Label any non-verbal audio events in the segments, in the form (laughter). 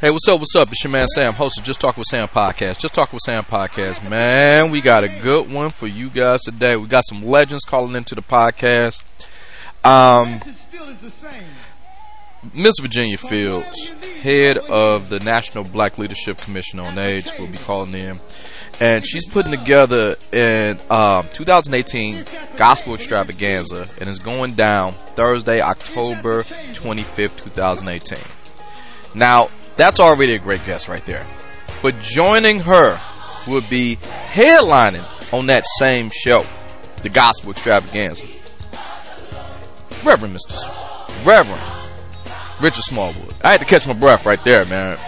Hey, what's up? What's up? It's your man Sam, host of Just Talk with Sam podcast. Just Talk with Sam podcast. Man, we got a good one for you guys today. We got some legends calling into the podcast. Um, Miss Virginia Fields, head of the National Black Leadership Commission on AIDS, will be calling in. And she's putting together an um, 2018 gospel extravaganza, and it's going down Thursday, October 25th, 2018. Now, that's already a great guest right there. But joining her would be headlining on that same show, the Gospel Extravaganza. Reverend Mr. Reverend Richard Smallwood. I had to catch my breath right there, man.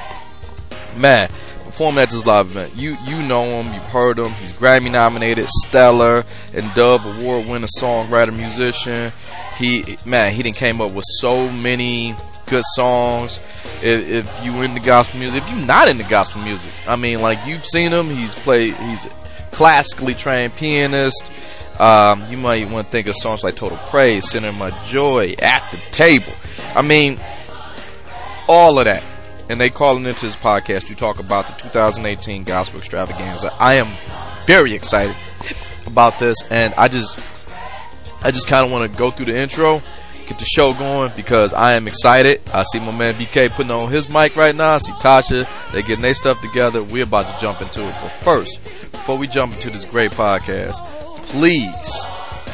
Man, performing at this live event. You you know him, you've heard him. He's Grammy nominated, stellar, and Dove Award winning songwriter, musician. He man, he didn't came up with so many good songs. If, if you in the gospel music, if you're not in the gospel music, I mean, like you've seen him. He's played. He's a classically trained pianist. Um, you might want to think of songs like Total Praise, Center My Joy, At the Table. I mean, all of that. And they calling into this podcast to talk about the 2018 Gospel Extravaganza. I am very excited about this, and I just, I just kind of want to go through the intro get the show going because I am excited. I see my man BK putting on his mic right now. I see Tasha. They getting their stuff together. We're about to jump into it. But first, before we jump into this great podcast, please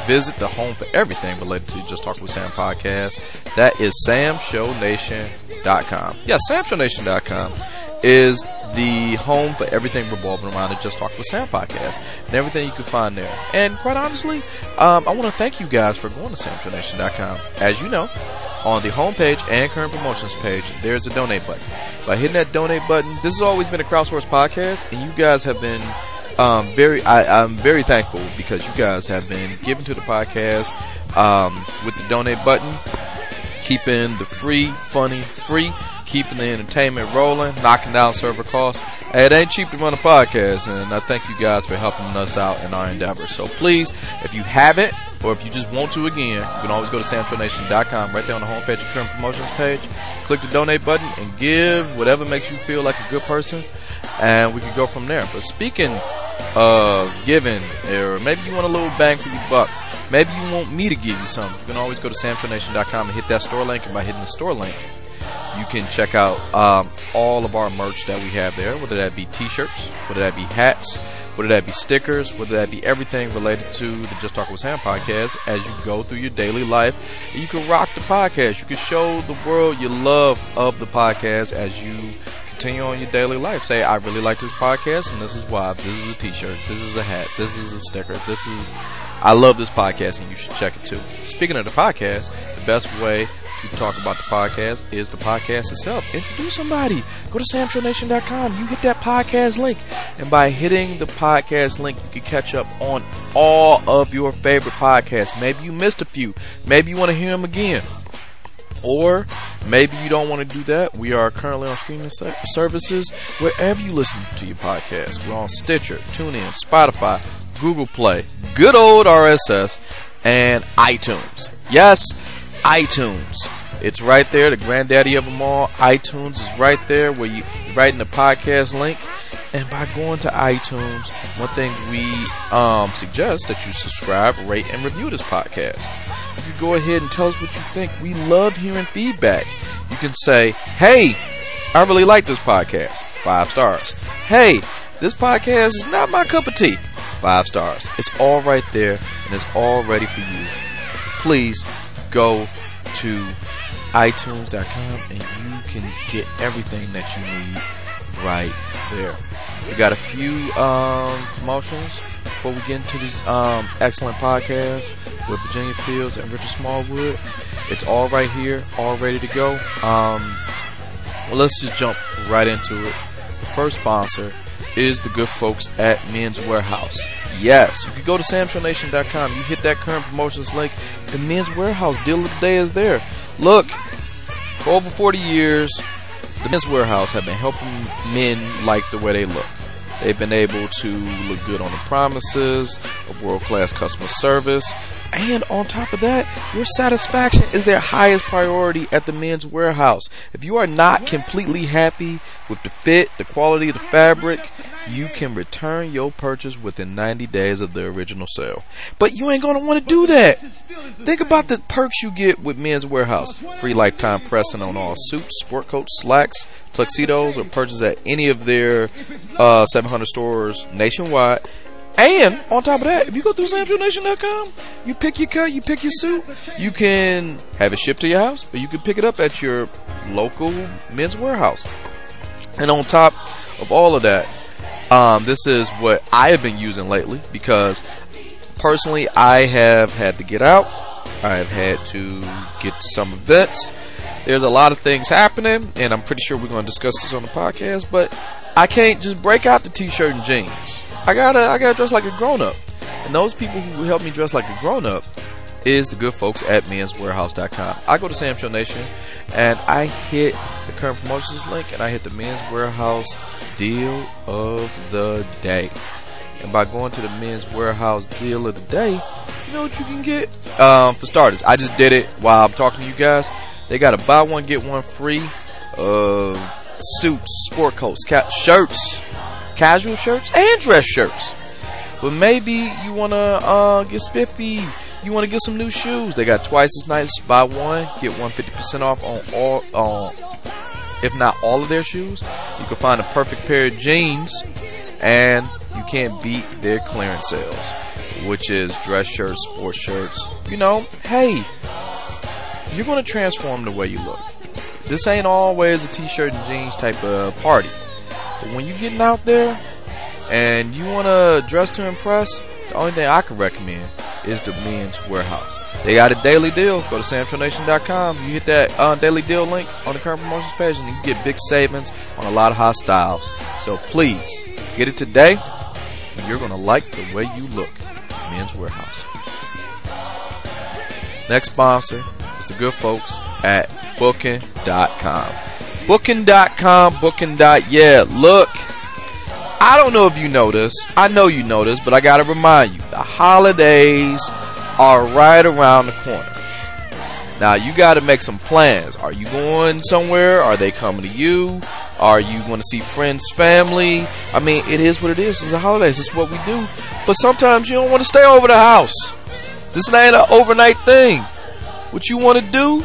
visit the home for everything related to Just Talk with Sam podcast. That is samshownation.com. Yeah, samshownation.com is the home for everything revolving around the Just Talk with Sam podcast and everything you can find there. And quite honestly, um, I want to thank you guys for going to SamShowNation.com. As you know, on the homepage and current promotions page, there's a donate button. By hitting that donate button, this has always been a crowdsourced podcast, and you guys have been um, very. I, am very thankful because you guys have been giving to the podcast um, with the donate button, keeping the free, funny, free keeping the entertainment rolling, knocking down server costs. Hey, it ain't cheap to run a podcast, and I thank you guys for helping us out in our endeavors. So please, if you haven't, or if you just want to again, you can always go to samshownation.com right there on the homepage of current promotions page. Click the donate button and give whatever makes you feel like a good person, and we can go from there. But speaking of giving, or maybe you want a little bang for your buck, maybe you want me to give you something, you can always go to samshownation.com and hit that store link, and by hitting the store link, you can check out um, all of our merch that we have there, whether that be t-shirts, whether that be hats, whether that be stickers, whether that be everything related to the Just Talk with Sam podcast as you go through your daily life. You can rock the podcast. You can show the world your love of the podcast as you continue on your daily life. Say, I really like this podcast and this is why. This is a t-shirt. This is a hat. This is a sticker. This is, I love this podcast and you should check it too. Speaking of the podcast, the best way to talk about the podcast is the podcast itself. Introduce somebody. Go to samshownation.com. You hit that podcast link. And by hitting the podcast link, you can catch up on all of your favorite podcasts. Maybe you missed a few. Maybe you want to hear them again. Or maybe you don't want to do that. We are currently on streaming services wherever you listen to your podcast. We're on Stitcher, TuneIn, Spotify, Google Play, good old RSS, and iTunes. Yes, iTunes. It's right there, the granddaddy of them all. iTunes is right there where you write in the podcast link. And by going to iTunes, one thing we um, suggest that you subscribe, rate, and review this podcast. You can go ahead and tell us what you think. We love hearing feedback. You can say, "Hey, I really like this podcast." Five stars. Hey, this podcast is not my cup of tea. Five stars. It's all right there, and it's all ready for you. Please go to iTunes.com and you can get everything that you need right there. We got a few um, promotions before we get into this um, excellent podcast with Virginia Fields and Richard Smallwood. It's all right here, all ready to go. Um, let's just jump right into it. The first sponsor is the good folks at Men's Wearhouse. Yes, you can go to samshownation.com. You hit that current promotions link. The Men's Wearhouse deal of the day is there. Look, for over 40 years, the Men's Wearhouse have been helping men like the way they look. They've been able to look good on the promises of world class customer service. And on top of that, your satisfaction is their highest priority at the men's wearhouse. If you are not completely happy with the fit, the quality of the fabric, you can return your purchase within 90 days of the original sale. But you ain't gonna want to do that. Think about the perks you get with Men's Wearhouse. Free lifetime pressing on all suits, sport coats, slacks, tuxedos, or purchase at any of their uh, 700 stores nationwide. And on top of that, if you go through SamShowNation.com, you pick your cut, you pick your suit, you can have it shipped to your house, or you can pick it up at your local men's wearhouse. And on top of all of that, um, this is what I have been using lately because personally I have had to get out. I have had to get to some events. There's a lot of things happening, and I'm pretty sure we're going to discuss this on the podcast. But I can't just break out the t-shirt and jeans. I gotta, I gotta dress like a grown up. And those people who help me dress like a grown up is the good folks at menswearhouse.com. I go to Sam Show Nation and I hit the current promotions link and I hit the Men's Wearhouse deal of the day. And by going to the Men's Wearhouse deal of the day, you know what you can get? Um, for starters, I just did it while I'm talking to you guys. They got a buy one get one free of suits, sport coats, ca- shirts, casual shirts, and dress shirts. But maybe you wanna uh, get spiffy you want to get some new shoes, they got twice as nice. Buy one, get one fifty percent off on all, if not all of their shoes. You can find a perfect pair of jeans, and you can't beat their clearance sales, which is dress shirts, sports shirts. You know, hey, you're going to transform the way you look. This ain't always a t-shirt and jeans type of party. But when you're getting out there and you want to dress to impress, the only thing I can recommend is the men's wearhouse. They got a daily deal. Go to samshowNation.com. You hit that uh, daily deal link on the current promotions page, and you get big savings on a lot of hot styles. So please get it today, and you're gonna like the way you look. Men's Wearhouse. Next sponsor is the good folks at Booking.com. Booking.com, Booking.yeah. Look. I don't know if you know this. I know you know this, but I gotta remind you. The holidays are right around the corner. Now you gotta make some plans. Are you going somewhere? Are they coming to you? Are you going to see friends, family? I mean, it is what it is. It's the holidays. It's what we do. But sometimes you don't want to stay over the house. This ain't an overnight thing. What you want to do,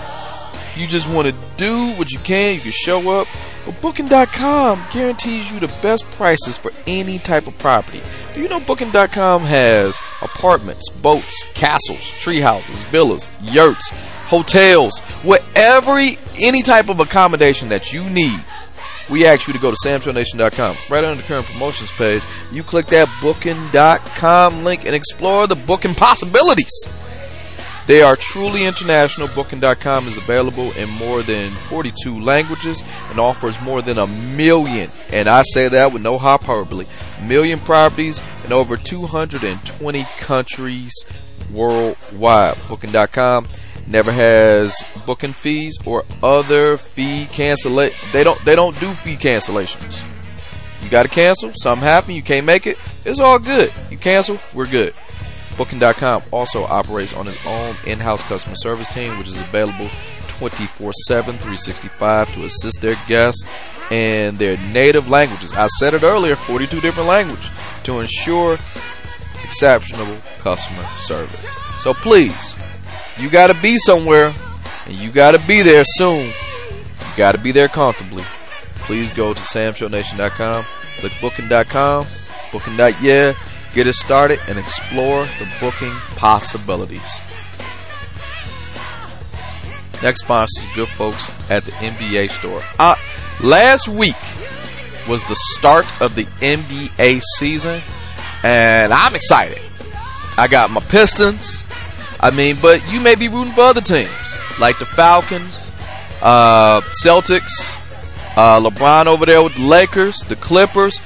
you just want to do what you can. You can show up. But Booking.com guarantees you the best prices for any type of property. Do you know Booking.com has apartments, boats, castles, tree houses, villas, yurts, hotels, whatever, any type of accommodation that you need. We ask you to go to samshownation.com. Right under the current promotions page, you click that booking.com link and explore the booking possibilities. They are truly international. Booking.com is available in more than 42 languages and offers more than a million, and I say that with no hyperbole, million properties in over 220 countries worldwide. Booking.com never has booking fees or other fee cancellation. They don't they don't do fee cancellations. You got to cancel. Something happened. You can't make it. It's all good. You cancel. We're good. Booking.com also operates on its own in-house customer service team, which is available 24/7, 365 to assist their guests in their native languages. I said it earlier, 42 different languages to ensure exceptional customer service. So please, you got to be somewhere, and you got to be there soon. You got to be there comfortably. Please go to samshownation.com, click booking.com, booking.yeah, get it started, and explore the booking possibilities. Next sponsor is good folks at the NBA store. Uh, last week was the start of the NBA season, and I'm excited. I got my Pistons. I mean, but you may be rooting for other teams like the Falcons, uh, Celtics, uh, LeBron over there with the Lakers, the Clippers,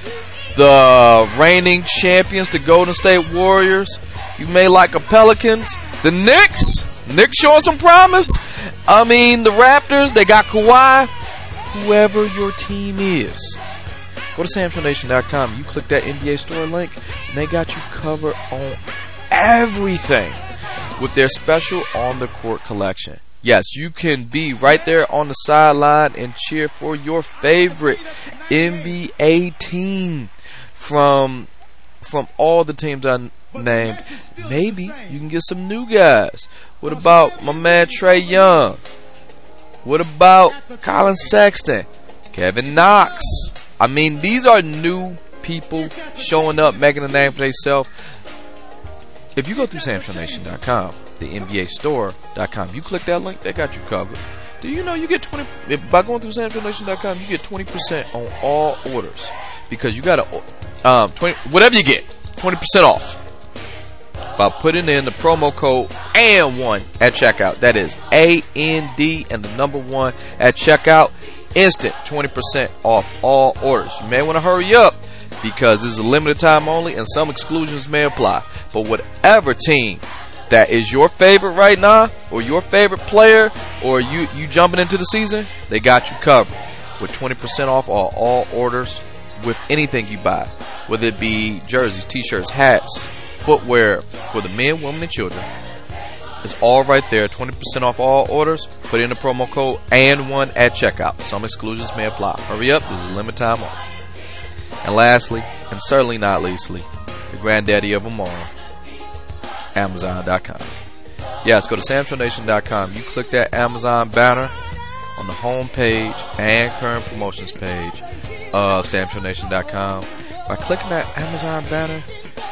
the reigning champions, the Golden State Warriors. You may like the Pelicans, the Knicks. Knicks showing some promise. I mean, the Raptors, they got Kawhi. Whoever your team is. Go to SamShowNation.com. You click that NBA store link, and they got you covered on everything. with their special on the court collection. Yes, you can be right there on the sideline and cheer for your favorite NBA team from from all the teams I named. Maybe you can get some new guys. What about my man Trae Young? What about Collin Sexton? Kevin Knox? I mean, these are new people showing up, making a name for themselves. If you go through SamShowNation.com, the NBA Store.com, you click that link, they got you covered. Do you know you get 20 if, by going through SamShowNation.com, you get 20% on all orders because you got to um 20 whatever you get, 20% off by putting in the promo code AND1 at checkout. That is A N D and the number 1 at checkout. Instant 20% off all orders. You may want to hurry up because this is a limited time only and some exclusions may apply. But whatever team that is your favorite right now or your favorite player or you you jumping into the season, they got you covered with 20% off all, all orders with anything you buy, whether it be jerseys, t-shirts, hats, footwear for the men, women, and children. It's all right there. 20% off all orders. Put in the promo code and one at checkout. Some exclusions may apply. Hurry up. This is a limited time only. And lastly, and certainly not leastly, the granddaddy of them all, Amazon.com. Yes, go to SamShowNation.com. You click that Amazon banner on the home page and current promotions page of SamShowNation.com. By clicking that Amazon banner,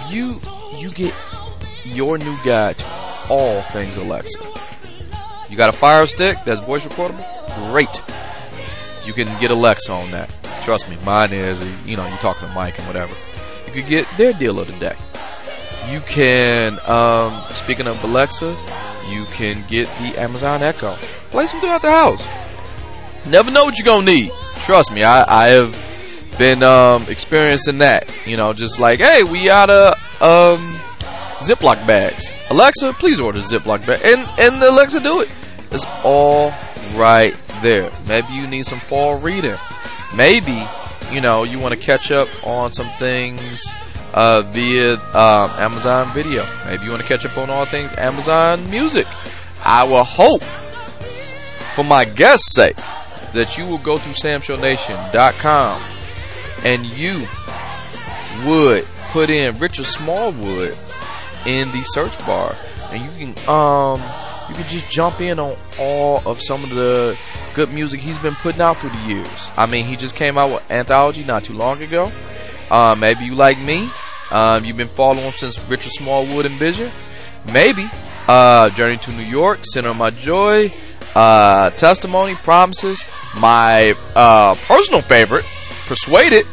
you you get your new guide to all things Alexa. You got a Fire Stick that's voice recordable? Great. You can get Alexa on that. Trust me, mine is, you know, you're talking to Mike and whatever. You could get their deal of the day. You can, um, speaking of Alexa, you can get the Amazon Echo. Play some throughout the house. Never know what you're gonna need. Trust me, I, I have been um, experiencing that. You know, just like, hey, we out of um, Ziploc bags. Alexa, please order Ziploc bag, and and Alexa do it. It's all right there. Maybe you need some fall reading. Maybe you know you want to catch up on some things uh, via um, Amazon Video. Maybe you want to catch up on all things Amazon Music. I will hope, for my guest's sake, that you will go through SamShowNation.com and you would put in Richard Smallwood in the search bar, and you can um you can just jump in on all of some of the good music he's been putting out through the years. I mean, he just came out with anthology not too long ago. Uh, maybe you like me. Um, you've been following him since Richard Smallwood and Vision. Maybe uh, Journey to New York, Center of My Joy, uh, Testimony, Promises. My uh, personal favorite, Persuaded.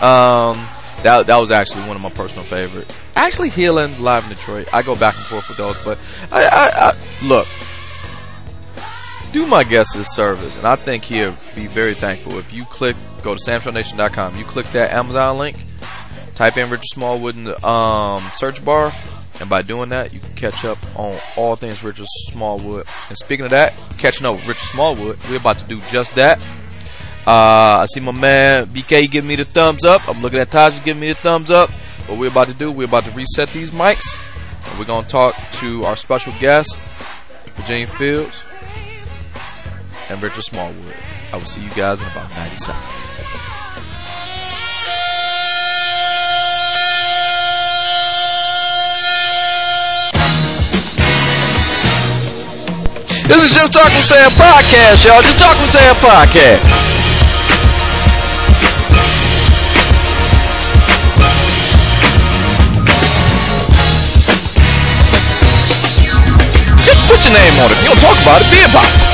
Um, that that was actually one of my personal favorite. Actually, Healing live in Detroit. I go back and forth with those, but I, I, I look. Do my guest this service, and I think he'll be very thankful if you click, go to SamShowNation.com. You click that Amazon link, type in Richard Smallwood in the um, search bar, and by doing that, you can catch up on all things Richard Smallwood. And speaking of that, catching up with Richard Smallwood, we're about to do just that. Uh, I see my man BK giving me the thumbs up. I'm looking at Taj giving me the thumbs up. What we're about to do, we're about to reset these mics. We're going to talk to our special guest, Virginia Fields and Richard Smallwood. I will see you guys in about 90 seconds. This is Just Talking Sam podcast, y'all. Just Talking Sam podcast. Your name on it. If you don't talk about it, be about it.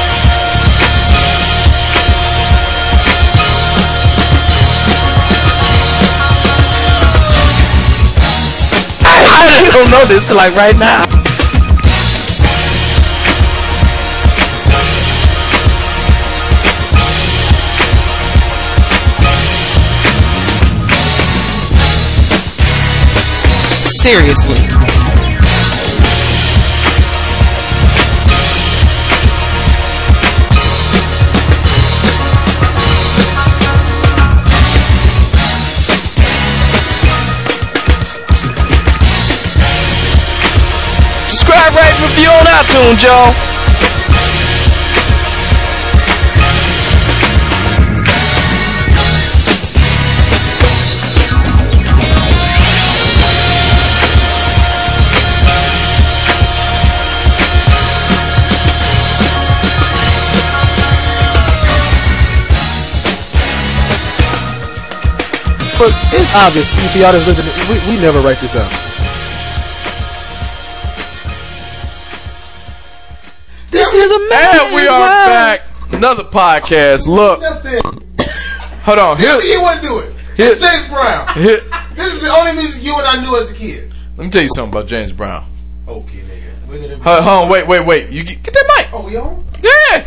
I don't know this till like right now. Seriously. Subscribe rate review on iTunes, y'all. But it's obvious if y'all just listening. We, we never write this up. Another podcast. Look, hold on. Here, He wouldn't do it. Here- It's James Brown. here. This is the only music you and I knew as a kid. Let me tell you something about James Brown. Okay, nigga. Hold hold on, wait, wait, wait. You get, get that mic. Oh, we on? Yeah.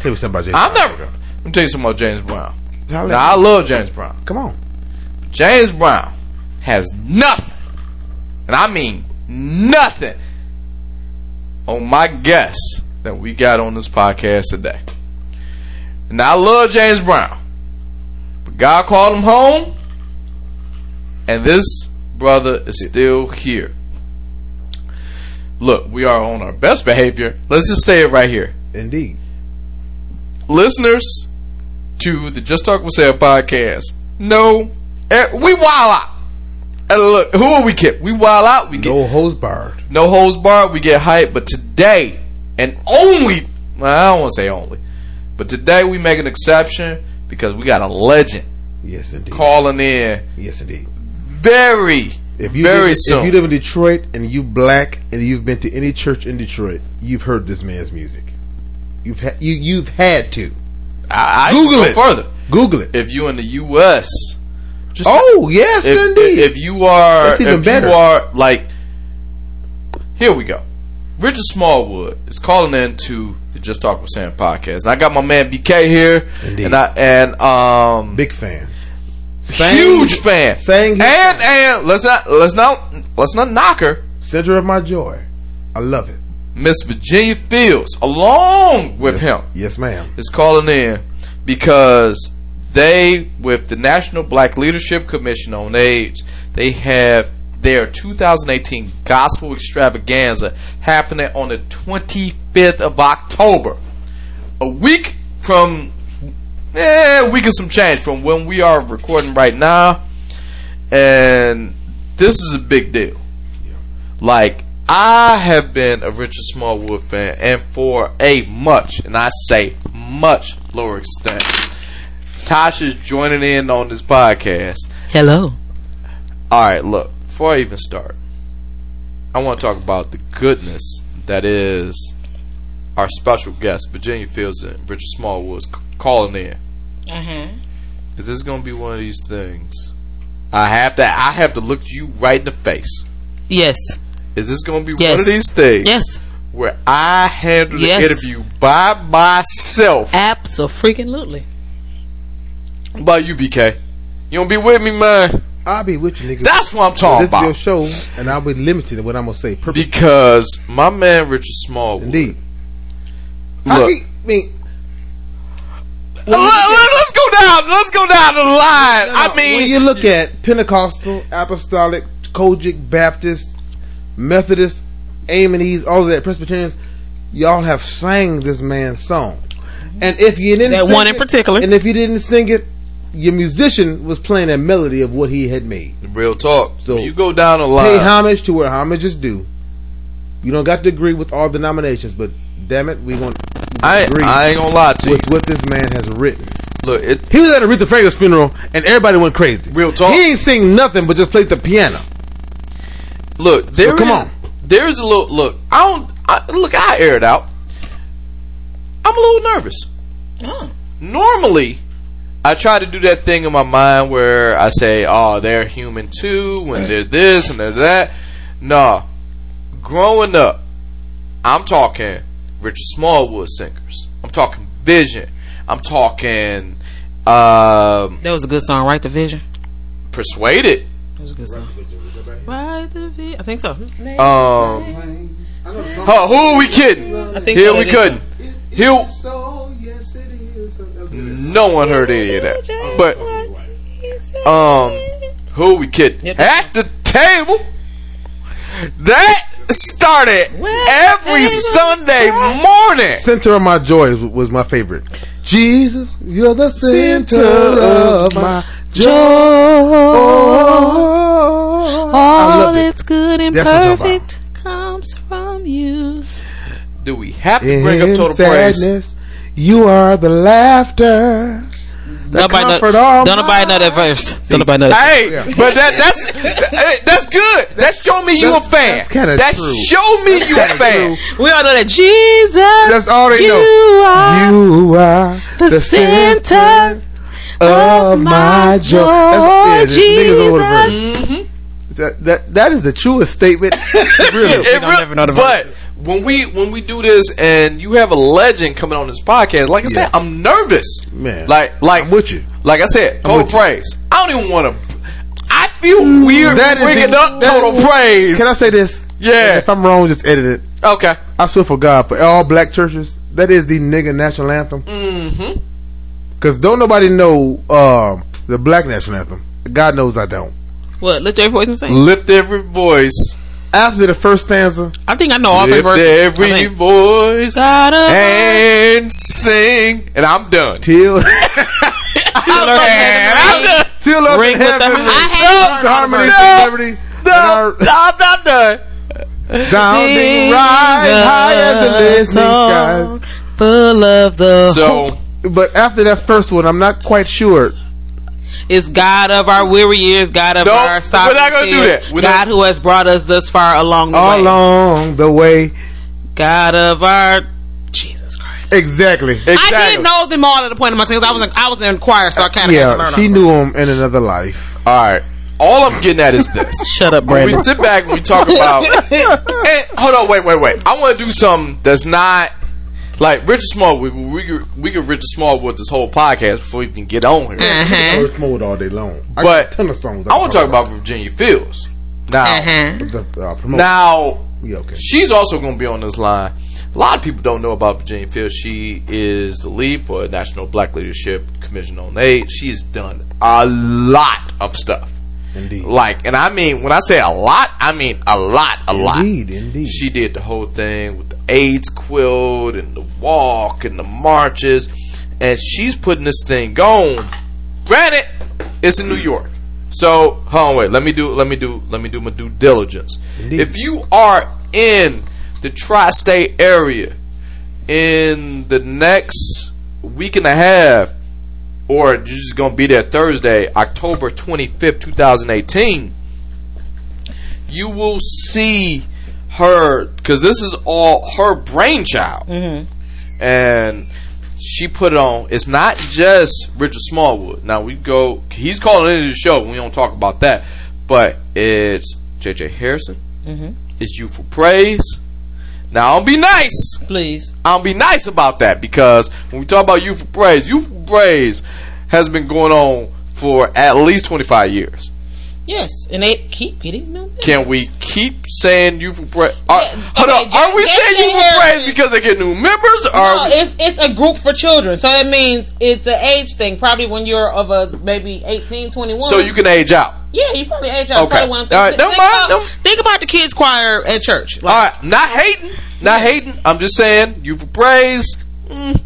Tell me something about James. I'm Brown. never. Let me tell you something about James Brown. Y'all Now, I love James Brown. Come on. James Brown has nothing, and I mean nothing, on my guest that we got on this podcast today. Now, I love James Brown, but God called him home, and this brother is still here. Look, we are on our best behavior. Let's just say it right here. Indeed. Listeners to the Just Talk with Sarah podcast, no, eh, we wild out. And look, who are we kidding? We wild out. We get No hose barred. no hose barred. We get hype. But today, and only, well, I don't want to say only, but today we make an exception because we got a legend Yes, indeed. calling in Yes, indeed. very, If you very live, soon. If you live in Detroit and you black and you've been to any church in Detroit, you've heard this man's music. You've ha- you you've had to I, I Google it. further. Google it. If you're in the U.S., just oh yes, if, indeed. if you are, That's even if better. you are like, here we go. Richard Smallwood is calling in to the Just Talk with Sam podcast. I got my man BK here, Indeed. and I and um, Big fan. huge fan, sang and and let's not let's not let's not knock her, Center of my joy. I love it. Miss Virginia Fields, along with him. Yes, ma'am. is calling in because they, with the National Black Leadership Commission on AIDS, they have their 2018 Gospel Extravaganza happening on the 25th of October. A week from, eh, a week and some change from when we are recording right now. And this is a big deal. Like, I have been a Richard Smallwood fan, and for a much, and I say much lower extent. Tasha's joining in on this podcast. Hello. All right, look, before I even start, I want to talk about the goodness that is our special guest, Virginia Fields and Richard Smallwood's c- calling in. Uh-huh. Is this going to be one of these things? I have to, I have to look you right in the face. Yes. Is this going to be one of these things? Yes. where I handle Yes. the interview by myself. Absolutely. About you, BK? You don't be with me, man. I'll be with you, nigga. That's what I'm talking about. this is your show, and I'll be limited in what I'm gonna say. Purpose. Because my man Richard Smallwood. Indeed. I Look, mean, I mean, let, us go down. Let's go down the line. I mean, when you look at Pentecostal, Apostolic, COGIC, Baptist, Methodist, AMEs, all of that, Presbyterians, y'all have sang this man's song. And if you didn't That sing one in it- particular. and if you didn't sing it, your musician was playing a melody of what he had made. real talk. So, when you go down the Pay homage to where homage is due. You don't got to agree with all denominations, but damn it, we want I, agree I ain't gonna lie to you. what this man has written. Look, it, He was at Aretha Franklin's funeral, and everybody went crazy. Real talk. He ain't sing nothing but just played the piano. look. There come is- on. There's a little look. I don't. I, look, I air it out. I'm a little nervous. Oh. normally I try to do that thing in my mind where I say, "Oh, they're human too, and they're this and they're that." No, growing up, I'm talking Richard Smallwood singers. I'm talking Vision. I'm talking um, That was a good song, right? The Vision. Persuaded. That was a good song. Right the Vision. I think so. Um, huh, who are we kidding? I think Here so. we couldn't. Here, So, yes, it is. That was good. No one heard any of that. But um, who we kidding? At the table, that started every Sunday morning. Center of my joy was, was my favorite. Jesus, you're the center, Center of my joy. All that's good and That's what I'm talking perfect comes from you. Do we have to bring up In total praise? Sadness, you are the laughter. The Nobody know, comfort all don't nobody know that verse. Don't nobody know that. Hey, but that that's that- that's good. That show me you a fan. that's kinda That true. show me you a fan. We all know that Jesus. That's all they you know. are You are the, the center center of my joy. That's, yeah, this niggas over the verse. Mm-hmm. That, that that is the truest statement. (laughs) really. It don't real- never know the but when we when we do this and you have a legend coming on this podcast, like I said, I'm nervous. Man, like like I'm with you. Like I said, total with you. praise. I don't even want to. I feel weird That is bringing the- up that- total praise. Can I say this? Yeah. If I'm wrong, just edit it. Okay. I swear for God, for all black churches, that is the nigga national anthem. Mm-hmm. Because don't nobody know um, the black national anthem. God knows I don't. What? Lift every voice and sing. Lift every voice. After the first stanza, I think I know all three Lift verses. Every think. voice God of and sing. And I'm done. till (laughs) And I'm done. till up Ring in with the heaven, harmony. the harmony, No. and liberty, and No, our I'm not done. sounding Sing rise high as the a listening skies. Full of the So But after that first one, I'm not quite sure. It's God of our weary years, God of No, our we're sovereignty. not gonna do that. We're God not- who has brought us thus far along the All way. along the way, God of our Jesus Christ. exactly. I exactly. did know them all at the point of my because I was in, I was in choir, so I kind of had to Yeah, learn. she knew them in another life. All right. All I'm getting at is this. (laughs) Shut up, When we sit back and we talk about. (laughs) and, hold on, wait, wait, wait. I want to do something that's not like Richard Smallwood. We could we could Richard Smallwood this whole podcast before we can get on here. Uh-huh. First mode all day long. I But got a ton of songs. I want to talk about Virginia Fields. Now, Uh-huh. the uh, now yeah, okay. she's also going to be on this line. A lot of people don't know about Virginia Fields. She is the lead for National Black Leadership Commission on AIDS. She's done a lot of stuff. Indeed. Like, and I mean, when I say a lot, I mean a lot, a lot. Indeed, indeed. She did the whole thing with the AIDS quilt and the walk and the marches, and she's putting this thing going. Granted, it's in New York, so hold on, wait. Let me do, let me do, let me do my due diligence. Indeed. If you are in the tri-state area in the next week and a half, or you're just gonna be there Thursday, October 25th, 2018, you will see her because this is all her brainchild, mm-hmm. and she put it on. It's not just Richard Smallwood. Now we go. He's calling into the show. We don't talk about that, but it's J.J. Hairston. Mm-hmm. It's Youthful Praise. Now I'll be nice. Please. I'll be nice about that because when we talk about youthful praise, youthful praise has been going on for at least 25 years. Yes, and they keep getting them. Can we keep saying youthful praise? Are, Yeah, hold okay, on, are we saying youthful Hairston- praise because they get new members? Or No, we- it's it's a group for children, so that means it's an age thing. Probably when you're of a maybe 18, 21. so you can age out. yeah, you probably age out. Okay. Probably when I'm All right, don't think mind, about, think about the kids choir at church. Like, All right, not hating, not hating. I'm just saying youthful praise. Mm,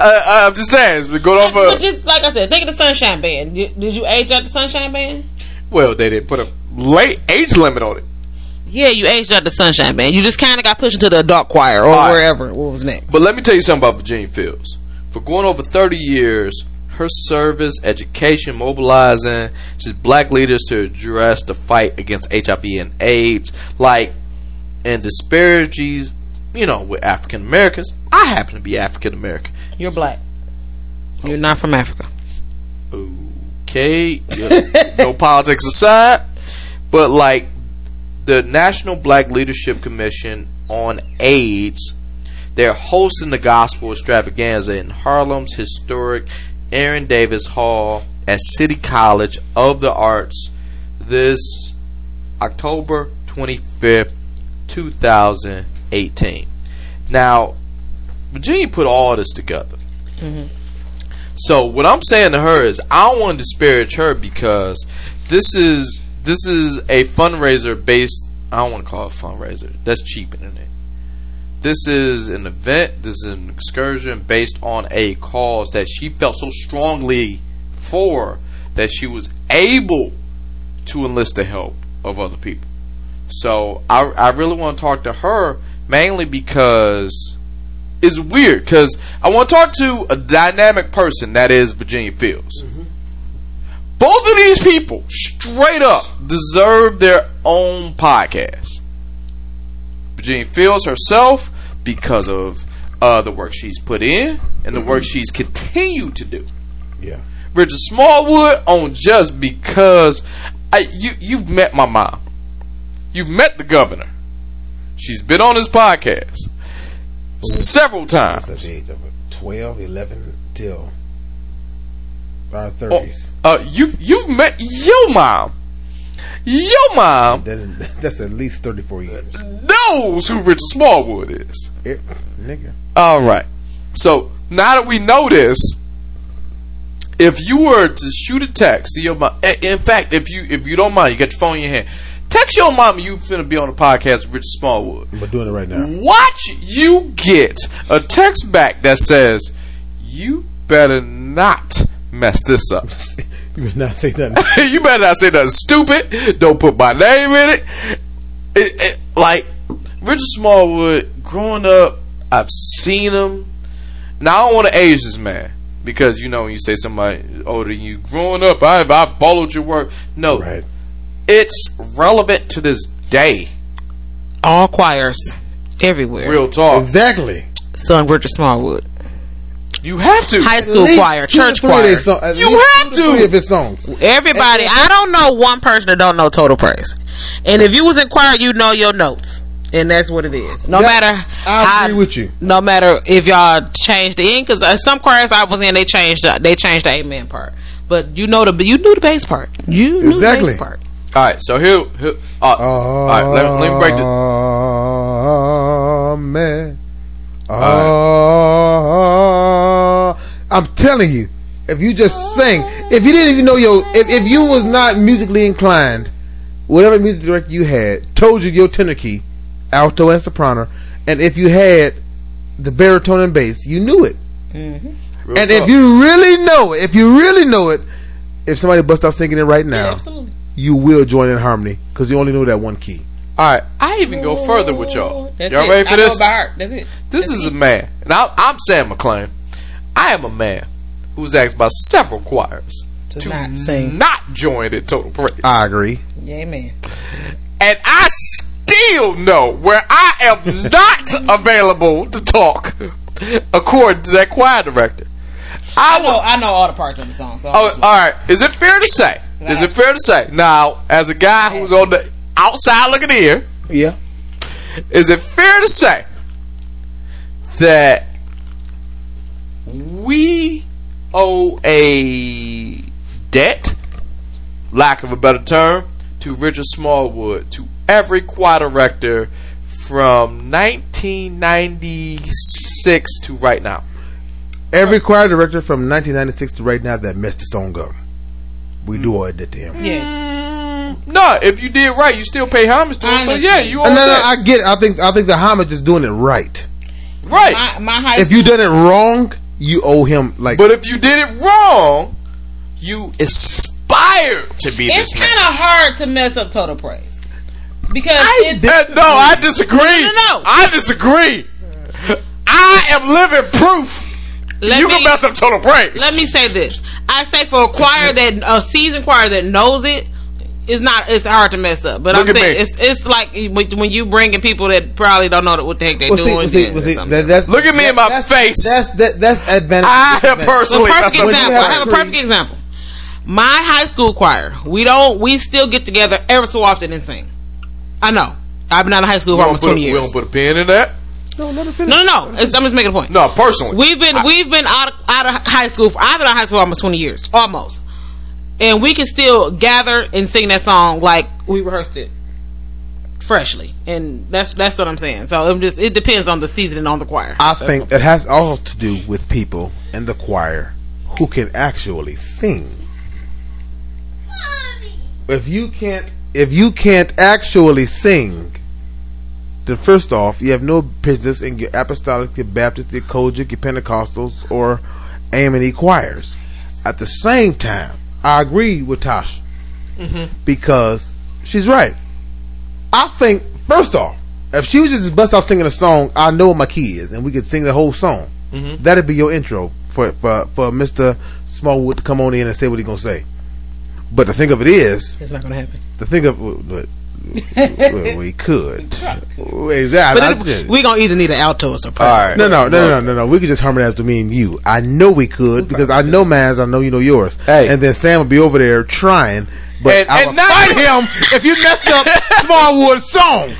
uh, I'm just saying it's been going on but for. just like I said, think of the Sunshine Band. Did, did you age out the Sunshine Band? Well, they didn't put a late age limit on it. Yeah, you aged out the Sunshine Band. You just kind of got pushed into the adult choir or right. wherever. What was next? But let me tell you something about Virginia Fields. For going over 30 years, her service, education, mobilizing just black leaders to address the fight against HIV and AIDS, like, and disparities, you know, with African Americans. I happen to be African American. You're black. You're not from Africa. Okay, (laughs) no politics aside, but like the National Black Leadership Commission on AIDS, they're hosting the gospel extravaganza in Harlem's historic Aaron Davis Hall at City College of the Arts this October 25th, 2018. Now, Virginia put all this together. Mm-hmm. So what I'm saying to her is I don't want to disparage her because this is this is a fundraiser based I don't want to call it a fundraiser. That's cheapening it. This is an event. This is an excursion based on a cause that she felt so strongly for that she was able to enlist the help of other people. So I, I really want to talk to her mainly because it's weird because I want to talk to a dynamic person that is Virginia Fields. Both of these people, straight up, deserve their own podcast. Virginia Fields herself, because of uh, the work she's put in and the work she's continued to do. Yeah. Richard Smallwood on just because I, you you've met my mom. You've met the governor. She's been on his podcast several times. Such age of 12, 11 till our Oh, 30s. uh, you you've met your mom. Your mom That- (laughs) that's at least 34 years. knows who Richard Smallwood is. It, nigga. All right. So now that we know this, if you were to shoot a text to your mom, in fact, if you if you don't mind, you got your phone in your hand, text your mom you finna be on the podcast with Richard Smallwood. We're doing it right now. Watch you get a text back that says, "You better not mess this up." (laughs) You better not say nothing. (laughs) you better not say nothing stupid. Don't put my name in it. It- it- like Richard Smallwood, growing up, I've seen him. Now I don't want to age this man because you know when you say somebody older than you, growing up, I I followed your work. No, right. It's relevant to this day. All choirs, everywhere. Real talk. Exactly. Son Richard Smallwood. You have to. High school least choir, church three of choir. song- at You least have to to. three of his songs. Everybody. I don't know one person that don't know Total Praise. And if you was in choir, you know your notes. And that's what it is. No That- matter I how- agree with you. No matter if y'all changed the end, because uh, some choirs I was in, they changed the, they changed the amen part. But you know the you knew the bass part. You knew Exactly. the bass part. All right, so who here uh, all right, let, let me break the. Amen. Ah, I'm telling you, if you just sing, if you didn't even know your, if, if you was not musically inclined, whatever music director you had told you your tenor key, alto and soprano, and if you had the baritone and bass, you knew it. real And talk. if you really know it, if you really know it, if somebody bust out singing it right now, absolutely. You will join in harmony because you only know that one key. all right, I even go further with y'all. That's y'all it. ready for I this? it by. That's it. This is a man, and I, I'm Sam McClain. I am a man who's asked by several choirs To to not sing. not join in Total Praise, I agree. Yeah, amen. and I still know where I am (laughs) not available to talk, according to that choir director. I I know. I know all the parts of the song. So Oh, all right. Is it fair to say? Is it fair to say now, as a guy who's on the outside looking in? Yeah. Is it fair to say that we owe a debt, lack of a better term, to Richard Smallwood, to every choir director from 1996 to right now? Every choir director from 1996 to right now that messed the song up. We do owe that to him. yes. No, if you did right, you still pay homage to him. So yeah, you owe no, no. I get it. I think I think the homage is doing it right. right. My my high If you done it wrong, you owe him like But if you did it wrong, you aspired to be it's kind of hard to mess up total praise because it's Uh, no, I disagree. No, no, no. I disagree. I am living proof. Let you me, can mess up total praise. Let me say this: I say for a choir that a seasoned choir that knows it. It's not. It's hard to mess up, but Look I'm saying me. it's it's like when when you bringing people that probably don't know what the heck they're Well, doing. well, see, well, see, that, that's, Look at me in my that's- face. That's that, that's advantage. I have disadvantage. So perfect messed up When you example. have I have a perfect example. My high school choir. We don't. We still get together every so often and sing. I know. I've been out of high school for almost put a, twenty we don't put a pin in that. No, let her finish. No, no, no. It's, I'm just making a point. No, personally. We've been we've been out of, out of high school. For, I've been out of high school almost twenty years, almost, and we can still gather and sing that song like we rehearsed it freshly, and that's that's what I'm saying. So it just it depends on the season and on the choir. I think it has all to do with people in the choir who can actually sing. If you can't, if you can't actually sing, then first off, you have no business in your apostolic, your Baptist, your COGIC, your Pentecostals, or A&E choirs. At the same time, I agree with Tasha mm-hmm. because she's right. I think first off, if she was just bust out singing a song, I know what my key is, and we could sing the whole song. Mm-hmm. That'd be your intro for for for Mister Smallwood to come on in and say what he's gonna say. But the thing of it is, It's not gonna happen. the thing of uh, well, well, we could (laughs) exactly. But I we gonna either need an alto or All soprano. right. no, no, no, no, no, no. We could just harmonize with me and you. I know we could because I know Maz. I know you know yours. Hey. and then Sam would be over there trying. But And- I and would not fight him if you messed up Smallwood's song.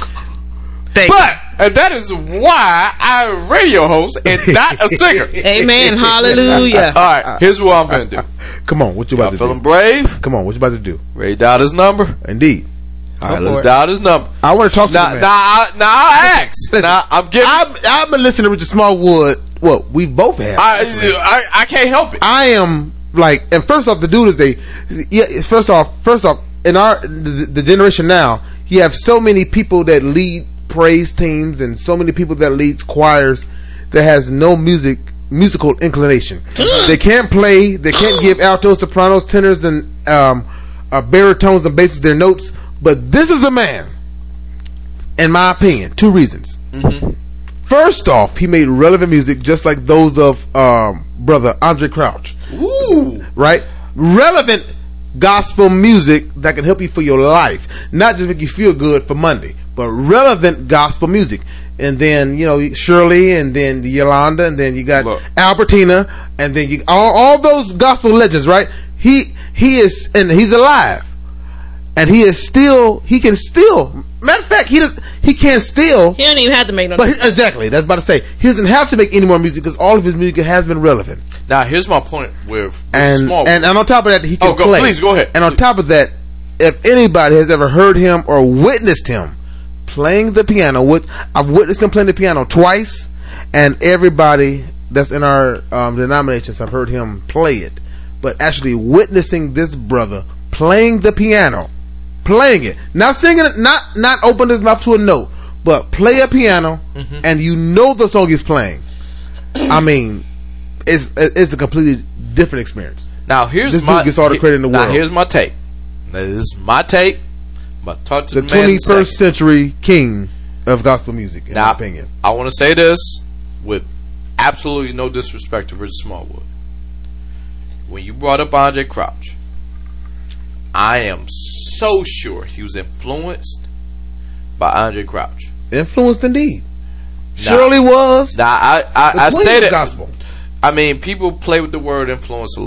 Thank But And that is why I'm a radio host and not a singer. (laughs) Amen. Hallelujah. (laughs) All right, here's what I'm gonna do. come on, what you Y'all about to do? feeling brave? Come on, what you about to do? Ready to his number? Indeed, All right, let's dial his number. I want to talk to Now, you, now, I, now I ask. Listen, now I'm giving. I, I've, I've been listening to Richard Smallwood. Well, we both have. I, I, can't help it. I am like, and first off, the dude is a yeah. First off, first off, in our the, the generation now, you have so many people that lead praise teams and so many people that leads choirs that has no music musical inclination. they can't play. They can't give altos, sopranos, tenors, and um, uh, baritones and basses their notes. But this is a man, in my opinion, two reasons. First off, he made relevant music just like those of um, brother Andre Crouch Ooh. right? Relevant gospel music that can help you for your life, not just make you feel good for Monday, but relevant gospel music. And then you know Shirley, and then Yolanda, and then you got Look. Albertina, and then you all, all those gospel legends, right? He he is, and he's alive, and he is still he can still. Matter of fact, he does he can still. He don't even have to make no. But he, exactly, that's about to say he doesn't have to make any more music because all of his music has been relevant Now here's my point with, with and, small. and and on top of that, he can Oh, go- play. please, go ahead. And on top of that, if anybody has ever heard him or witnessed him playing the piano, with I've witnessed him playing the piano twice, and everybody that's in our um, denominations have heard him play it. But actually witnessing this brother playing the piano, playing it, not singing it, not not open his mouth to a note, but play a piano, Mm-hmm. and you know the song he's playing. (clears throat) I mean, it's it's a completely different experience. now here's this my gets all the credit in the now world. here's my take. This is my take. But talk to The the, man in a twenty first century king of gospel music, in Now, my opinion. I want to say this with absolutely no disrespect to Richard Smallwood. When you brought up Andre Crouch, I am so sure he was influenced by Andre Crouch. Influenced indeed. Nah. Shirley was. Now I I, I say that gospel. I mean people play with the word influence,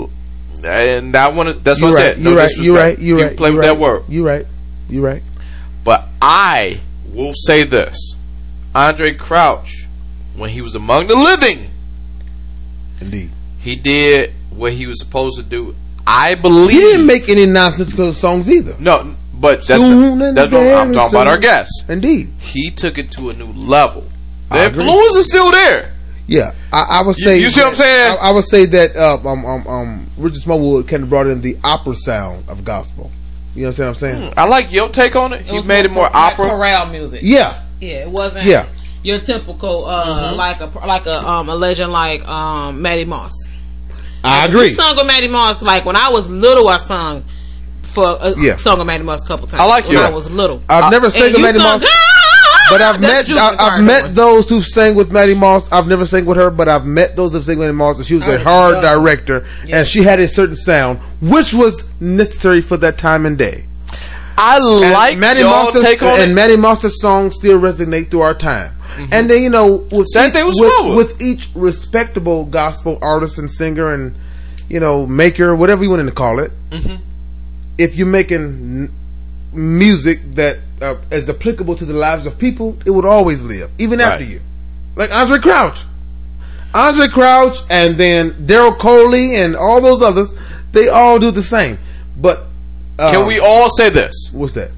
and I want to. That's what I right. said. No You're right. You're right. You're People right. Play you're with right. that word. You're right. You're right. But I will say this: Andre Crouch, when he was among the living, Indeed. he did what he was supposed to do. I believe. He didn't make any nonsensical songs either. no, but that's Soon the, that's what I'm very talking about. Our soon. guest, Indeed. he took it to a new level. The I influence is still there. Yeah, I, I would You- say. you see what I'm saying? I, I would say that uh, um, um, um, Richard Smallwood kind of brought in the opera sound of gospel. You know what I'm saying? I like your take on it. You made it more opera. chorale music. Yeah, Yeah, it wasn't. Yeah. Your typical, uh, like a like a um a legend like um Mattie Moss. I We agree. sung with Mattie Moss like when I was little. I sung for a Yeah. song of Mattie Moss a couple times. I like when you. I was little. I've never sang And with you Mattie sung- Moss, ah, but I've That's met I, I've met one. those who sang with Mattie Moss. I've never sang with her, but I've met those who sang with Mattie Moss, and she was Oh, a hard yeah. director, and she had a certain sound which was necessary for that time and day. I And like Mattie your Moss's, take on and it. Mattie Moss's songs still resonate through our time. And then you know, with each, with with, each respectable gospel artist and singer and you know maker, whatever you want to call it, if you're making music that uh, is applicable to the lives of people, it would always live, even after you. Like Andre Crouch, Andre Crouch, and then Daryl Coley and all those others, they all do the same. But uh, Can we all say this? What's that?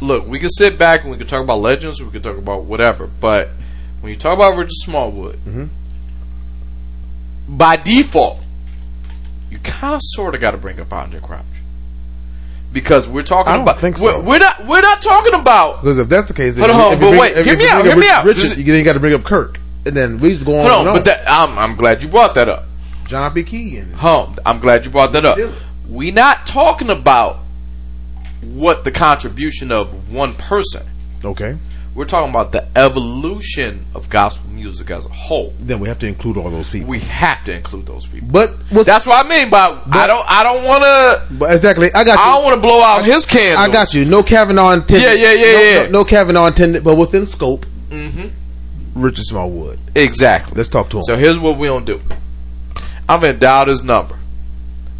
Look, we can sit back and we can talk about legends, we can talk about whatever, but when you talk about Richard Smallwood, Mm-hmm. by default, you kind of sort of got to bring up Andre Crouch because we're talking I don't about. think so. we're, we're not. We're not talking about. Because if that's the case, Hold on, but bring, wait, if, hear if me out, hear me out. Richard, you then got to bring up Kirk, and then we just go on. Hold and on, but that I'm I'm glad you brought that up. John P. Kee and Home. I'm glad you brought that up. Dylan. We not talking about what the contribution of one person. okay, We're talking about the evolution of gospel music as a whole. then we have to include all those people. We have to include those people. but That's what I mean by I don't I don't want to but exactly, I got you. I don't want to blow out his candle. I got you. No Kavanaugh intended. Yeah, yeah, yeah, no, yeah. No, no Kavanaugh intended, but within scope. Mm-hmm. Richard Smallwood. Exactly. Let's talk to him. So here's what we gonna do. I'm gonna dial his number.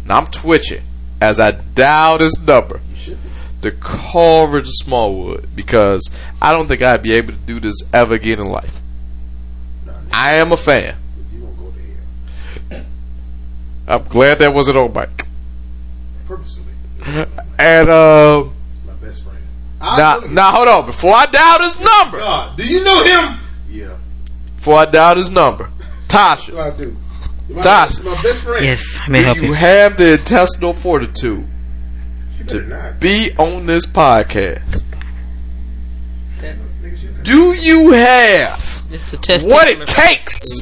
Now I'm twitching as I dial this number to call Richard Smallwood because I don't think I'd be able to do this ever again in life. I am a fan. You won't go there I'm glad that wasn't on mic. purposely. And uh, My best friend. now, now hold on. Before I dial his number, God, do you know him? Yeah, before I dial his number, Tasha, I do. My, Tasha. my best friend. Yes, I may help do you you. have the intestinal fortitude She better not. be on this podcast? Do you have Just what it takes?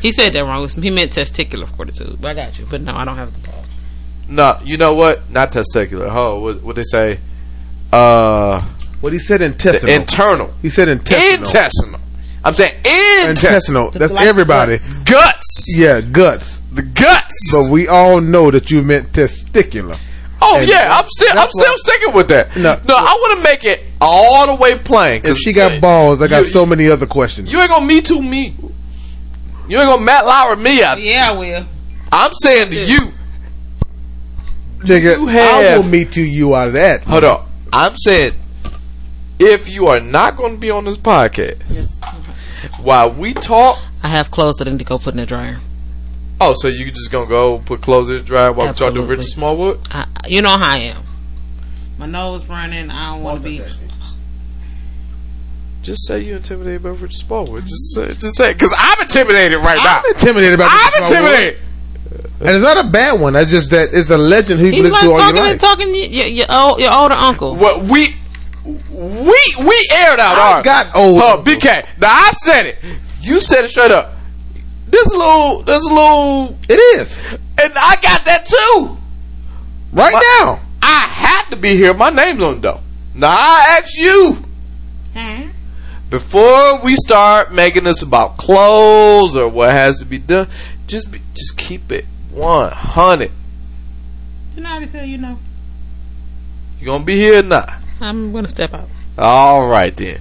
He said that wrong. He meant testicular fortitude. But I got you. But no, I don't have the balls. No, you know what? Not testicular. Oh, what what they say? Uh, what he said intestinal. internal, he said intestinal. intestinal. I'm saying intestinal. Intestinal. That's black everybody. Guts. Yeah, guts. The guts. But we all know that you meant testicular. Oh and yeah, I'm still I'm still why- sticking with that. No. No, I want to make it all the way plain. 'cause If she got balls, I got you- so many other questions. You ain't gonna me too me. You ain't gonna Matt Lauer me out. Yeah, I will. I'm saying to you. Nigga, you I have- will meet you, you out of that. Hold up. I'm saying if you are not going to be on this podcast while we talk, I have clothes that I need to go put in the dryer. Oh, so you just gonna go put clothes in the dryer while we talk to Absolutely. Richard Smallwood? I, you know how I am. My nose running. I don't want to be. Just say you intimidated by Richard Smallwood. Just say, just say, because I'm intimidated right now. I'm intimidated about I'm intimidated. And it's not a bad one. It's just that it's a legend who you He's listen like to all talking your and life. talking to your, your, old, your older uncle. What we we we aired out I our got old. Oh, BK. Now I said it. You said it straight up. This little, this little, It is. and I got that too. Right What? now. I had to be here. My name's on the door. Now I ask you Hmm? before we start making this about clothes or what has to be done. Just be, just keep it one hundred. Didn't I already tell you no? You gonna be here or not? I'm going to step out. All right then.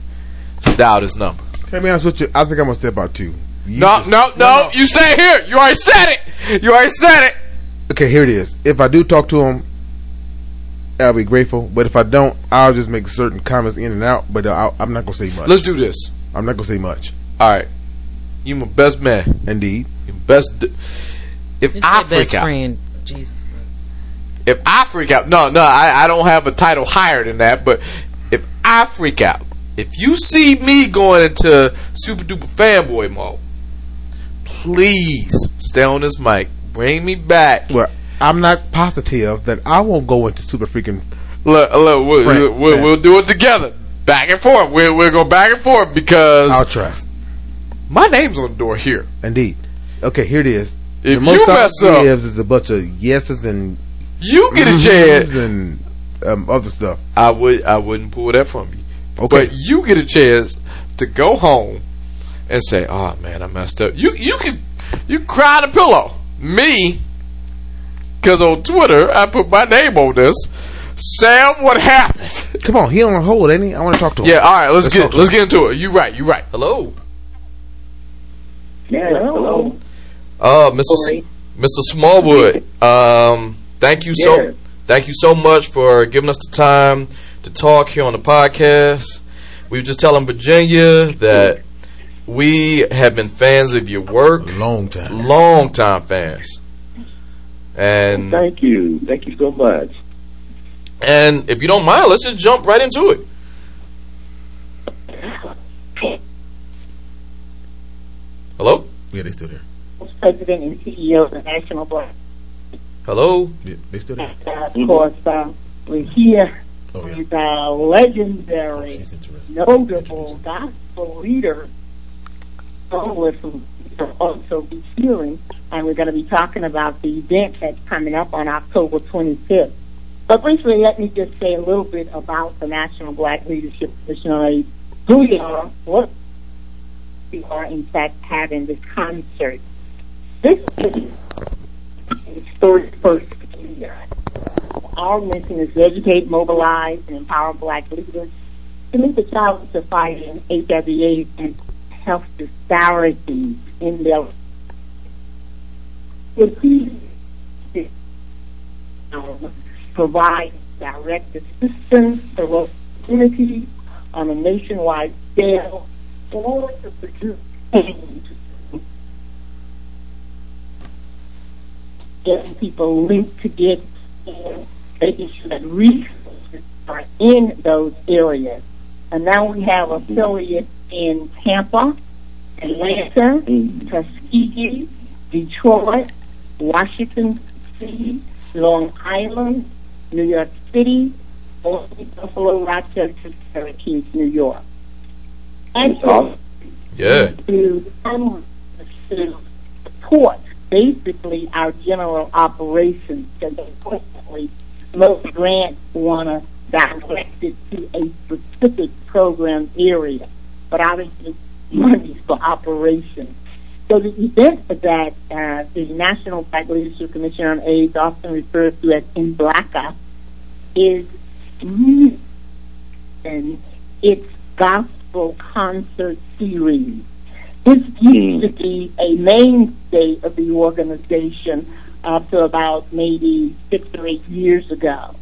Dial this number. Can I be honest with you? I think I'm gonna step out too. You No, just- no, no, You stay here. You already said it. You already said it. Okay, here it is. If I do talk to him, I'll be grateful. But if I don't, I'll just make certain comments in and out. But I'll, I'm not gonna say much. Let's do this. I'm not gonna say much. All right. You my best man. Indeed. You best. D- if It's I freak best out, friend. Jesus Christ. if I freak out, no, no, I, I don't have a title higher than that. But if I freak out, if you see me going into super duper fanboy mode, please stay on this mic. Bring me back. Well, I'm not positive that I won't go into super freaking. Look, look, we'll, Frank, we'll, we'll, we'll do it together. Back and forth. We'll, we'll go back and forth because I'll try. my name's on the door here. Indeed. Okay, here it is. If the most you mess up, is a bunch of yeses and you get a chance. and um, other stuff. I would I wouldn't pull that from you. Okay. But you get a chance to go home and say, "Oh man, I messed up." You you can you cry the pillow. Me, because on Twitter I put my name on this. Sam, what happened? Come on, he on hold, ain't he? I want to talk to him. Yeah, all right. Let's, Let's get let's get into it. You right. You right. Hello. Yeah, hello. Uh, Mr. Sorry. Mr. Smallwood. Um, thank you so Yeah. thank you so much for giving us the time to talk here on the podcast. We were just telling Virginia that we have been fans of your work, Long time. long time fans. And Thank you. Thank you so much. and if you don't mind, let's just jump right into it. Hello? Yeah, they still there. President and CEO of the National Black Hello? Yeah, they still there. Task Force. Uh, We're here Oh, yeah. with a legendary, She's interested. notable gospel leader, will also be healing, and we're going to be talking about the event that's coming up on October 25th. But briefly, let me just say a little bit about the National Black Leadership Missionary, who we are, what we are, in fact, having this concert. This is its 31st year. Our mission is to educate, mobilize, and empower black leaders to meet the challenges of fighting HIV and health disparities in their the provide direct assistance to local communities on a nationwide scale in order to produce change. Getting people linked to get making sure that resources are in those areas. And now we have affiliates in Tampa, Atlanta, Tuskegee, Detroit, Washington D.C., Long Island, New York City, Boston, Buffalo, Rochester, Syracuse, New York. And so Yeah. to come to support basically our general operations because unfortunately most grants want to direct it to a specific program area, but obviously money for operations. So the event that uh, the National Black Leadership Commission on AIDS, often referred to as NBLACA, is and its gospel concert series. This used to be a mainstay of the organization up to about maybe six or eight years ago.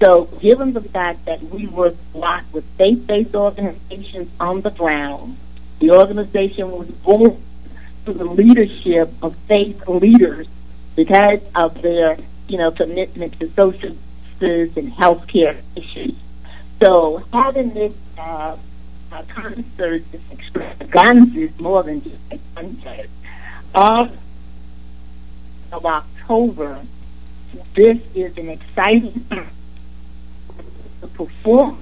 So given the fact that we were blocked with faith-based organizations on the ground, the organization was born through the leadership of faith leaders because of their, you know, commitment to social justice and healthcare issues. So having this uh, uh, concert, this extravaganza is more than just a concert. Uh, of October, this is an exciting perform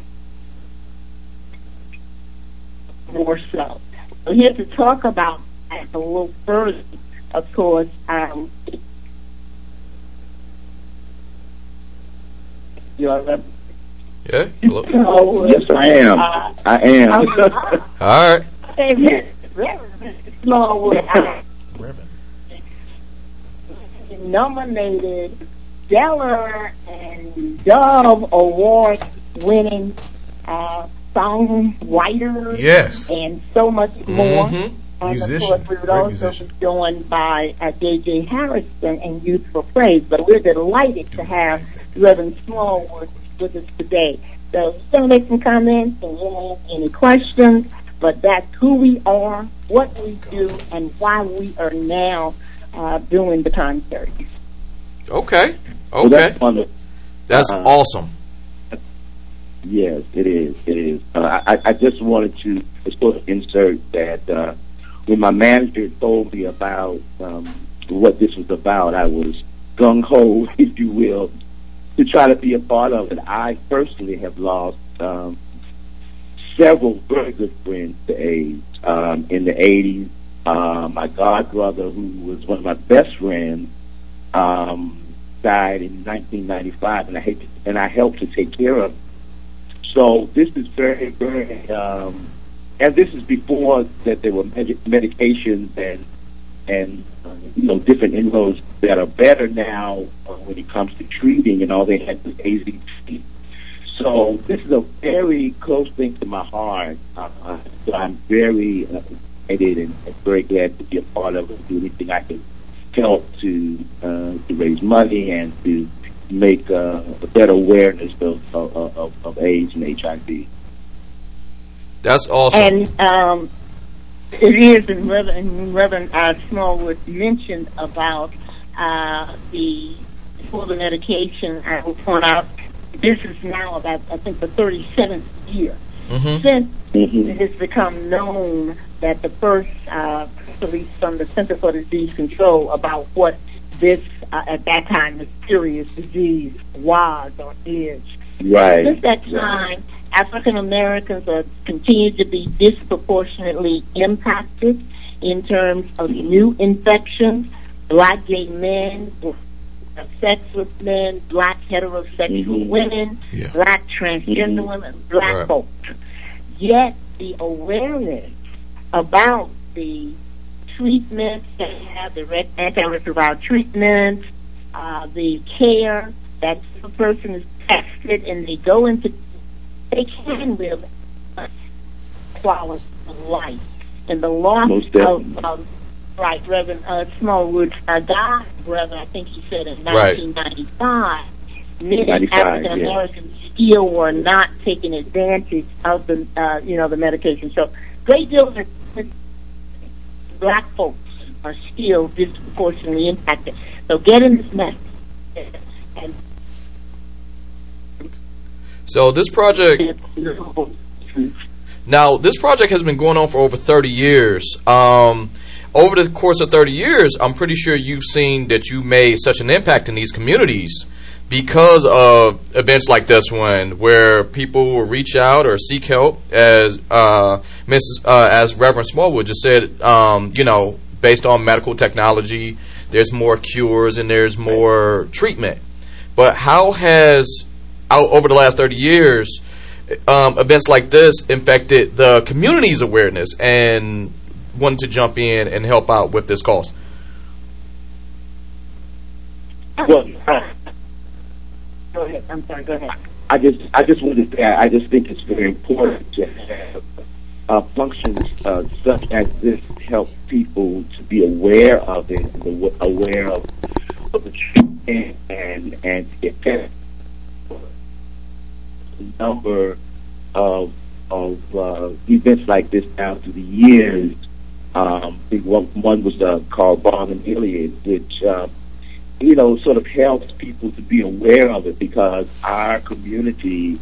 more so. So here to talk about that a little further, of course, um, your Yeah. Hello. (laughs) so, Yes, I am. Uh, I am. uh, (laughs) All right. Smallwood Reverend. nominated Stellar and Dove Award winning uh, songwriter Yes. and so much more. Mhm. And of course, we would also musician. be joined by uh, J.J. Hairston and Youthful Praise. But we're delighted to have Reverend Smallwood with us today. So going to make some comments and we'll ask any questions. But that's who we are, what we do, and why we are now uh, doing the concert. Okay. Okay. that's wonderful. That's Uh, awesome. Yes, it is. It is. Uh, I, I just wanted to sort of insert that uh, when my manager told me about um, what this was about, I was gung ho, (laughs) if you will, to try to be a part of it. I personally have lost um, several very good friends to AIDS um, in the 80s. Uh, my god brother, who was one of my best friends, um, died in 1995, and I and I helped to take care of. So this is very, very, um, and this is before that there were med- medications and and uh, you know different inroads that are better now uh, when it comes to treating, and all they had was AZT. So this is a very close thing to my heart. Uh, so I'm very uh, excited and, and very glad to be a part of it. Do anything I can help to uh, to raise money and to make uh, a better awareness of of, of, of AIDS and HIV. That's awesome. And um, it is, and Reverend, Reverend uh, Smallwood mentioned about uh, the for the medication. I will point out this is now about I think the 37th year Mhm. since Mhm. it has become known that the first uh, release from the Center for Disease Control about what this uh, at that time mysterious disease was or is. Right. Since that time, African Americans are continued to be disproportionately impacted in terms of new infections, black gay men, sexless men, black heterosexual Mhm. women, Yeah. black transgender Mhm. women, black Right. folks. Yet the awareness about the treatments that have the re- antiretroviral treatments, uh, the care that a person is tested and they go into, they can live a quality of life. And the loss of, of right, Reverend uh, Smallwood, uh, died, brother, I think he said in Right. 1995. Many 95, African yeah. Americans still were not taking advantage of the, uh, you know, the medication. So, great deal of black folks are still disproportionately impacted. So, get in this message and So this project Now, this project has been going on for over 30 years. Um, over the course of 30 years, I'm pretty sure you've seen that you made such an impact in these communities because of events like this one, where people will reach out or seek help, as uh, Mrs. Uh, as Reverend Smallwood just said. Um, you know, based on medical technology, there's more cures and there's more treatment. But how has out over the last 30 years? um, events like this infected the community's awareness and wanted to jump in and help out with this cause. Well, I'm sorry. Go ahead. I just I just wanted to say I just think it's very important to have uh, functions uh, such as this help people to be aware of it, aware of, of the treatment and and the effect. Number of of uh, events like this down through the years. Um, one, one was uh, called Balm in Gilead, which uh, you know, sort of helps people to be aware of it because our community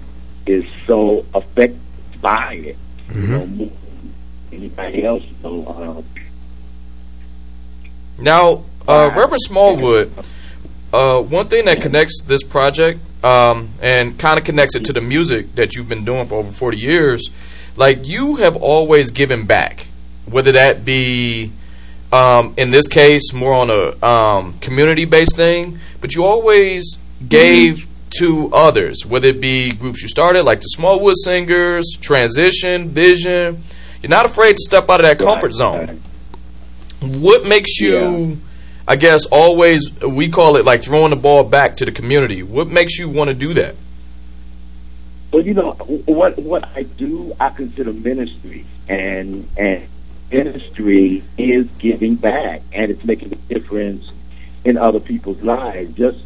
is so affected by it. You know, anybody else. You know, uh, Now, uh, Reverend Smallwood, uh, one thing that connects this project um, and kind of connects it to the music that you've been doing for over 40 years, like you have always given back, whether that be um, in this case more on a um, community based thing, but you always gave to others, whether it be groups you started like the Smallwood Singers, Transition, Vision. You're not afraid to step out of that comfort zone. What makes you, I guess, always, we call it like throwing the ball back to the community. What makes you want to do that? Well, you know what what I do, I consider ministry, and and ministry is giving back, and it's making a difference in other people's lives. Just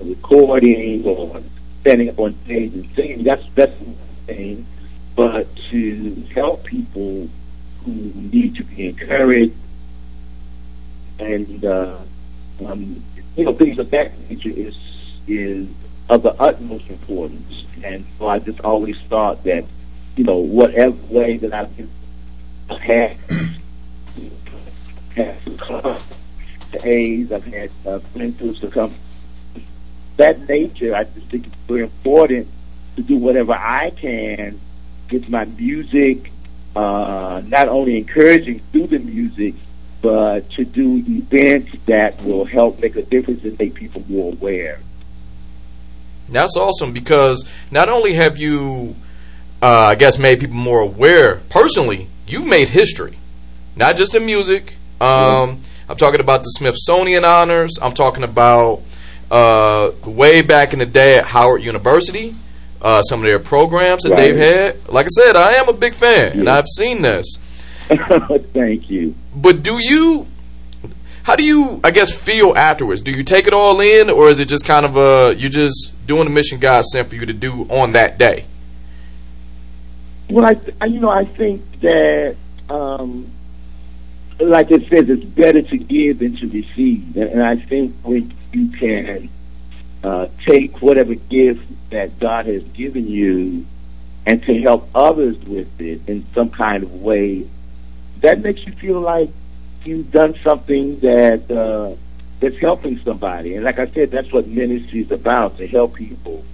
recording or standing up on stage and singing, that's that's one thing. But to help people who need to be encouraged, and uh, um, you know things of that nature is is of the utmost importance. And so I just always thought that, you know, whatever way that I've been had, had to AIDS, I've had uh, friends who succumb. That nature, I just think it's very important to do whatever I can with my music, uh, not only encouraging through the music, but to do events that will help make a difference and make people more aware. That's awesome because not only have you, uh, I guess, made people more aware personally, you've made history, not just in music. Um, I'm talking about the Smithsonian honors. I'm talking about uh, way back in the day at Howard University, uh, some of their programs that Right. they've had. Like I said, I am a big fan, and I've seen this. (laughs) Thank you. But do you? How do you, I guess, feel afterwards? Do you take it all in, or is it just kind of a you're just doing the mission God sent for you to do on that day? Well, I, I you know, I think that, um, like it says, it's better to give than to receive, and, I think when you can uh, take whatever gift that God has given you and to help others with it in some kind of way, that makes you feel like you've done something that uh, that's helping somebody. And like I said, that's what ministry is about to help people.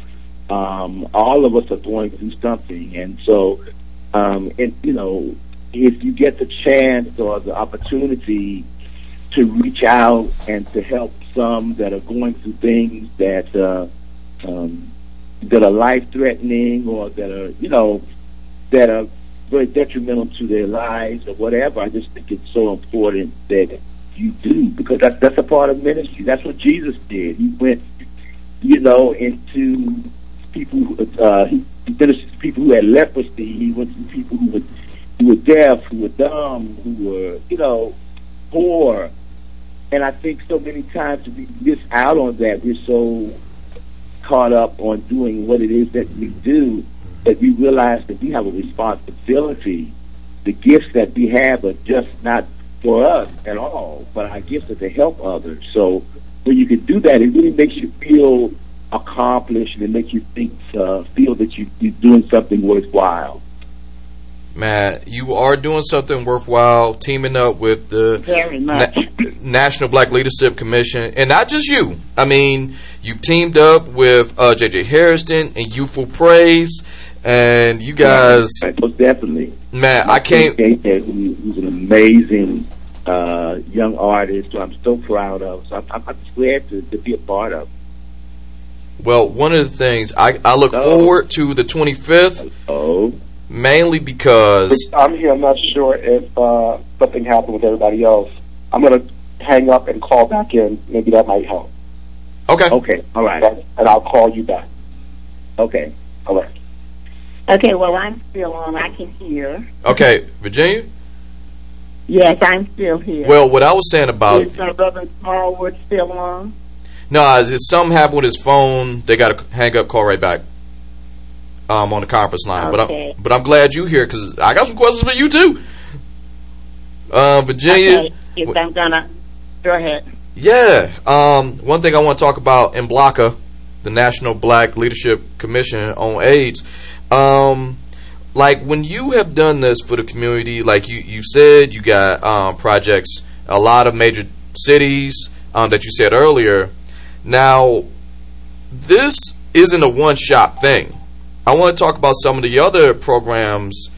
Um, all of us are going through something, and so, um, and you know, if you get the chance or the opportunity to reach out and to help some that are going through things that uh, um, that are life threatening or that are you know that are very detrimental to their lives or whatever. I just think it's so important that you do because that's that's a part of ministry. That's what Jesus did. He went, you know, into people. Uh, he ministered to people who had leprosy. He went to people who were who were deaf, who were dumb, who were you know poor. And I think so many times we miss out on that. We're so caught up on doing what it is that we do that we realize that we have a responsibility. The gifts that we have are just not for us at all, but our gifts are to help others. So when you can do that, it really makes you feel accomplished and make you think, uh, feel that you, you're doing something worthwhile. Matt, you are doing something worthwhile, teaming up with the Na- National Black Leadership Commission, and not just you. I mean, you've teamed up with uh, J.J. Hairston and Youthful Praise, and you guys, most definitely. Matt, I can't. JJ, who's an amazing uh, young artist, who I'm so proud of. So I'm, I'm I'm just glad to, to be a part of. Well, one of the things I, I look Oh. forward to the 25th, Oh, mainly because I'm here. I'm not sure if uh, something happened with everybody else. I'm going to hang up and call back in. Maybe that might help. okay, okay, all right, And I'll call you back. okay. All right. Okay, well, I'm still on. I can hear. okay, Virginia. Yes, I'm still here. Well, what I was saying about Is uh, Reverend Smallwood still on? No, is if something happened with his phone, they got to hang up, call right back. Um, on the conference line, but I'm but I'm glad you here because I got some questions for you too. Uh, Virginia, Okay, yes, I'm gonna. Go ahead. Yeah. Um, one thing I want to talk about in BLACA, the National Black Leadership Commission on AIDS. Um, like when you have done this for the community, like you you said, you got um, projects, a lot of major cities um, that you said earlier. Now, this isn't a one shot thing. I want to talk about some of the other programs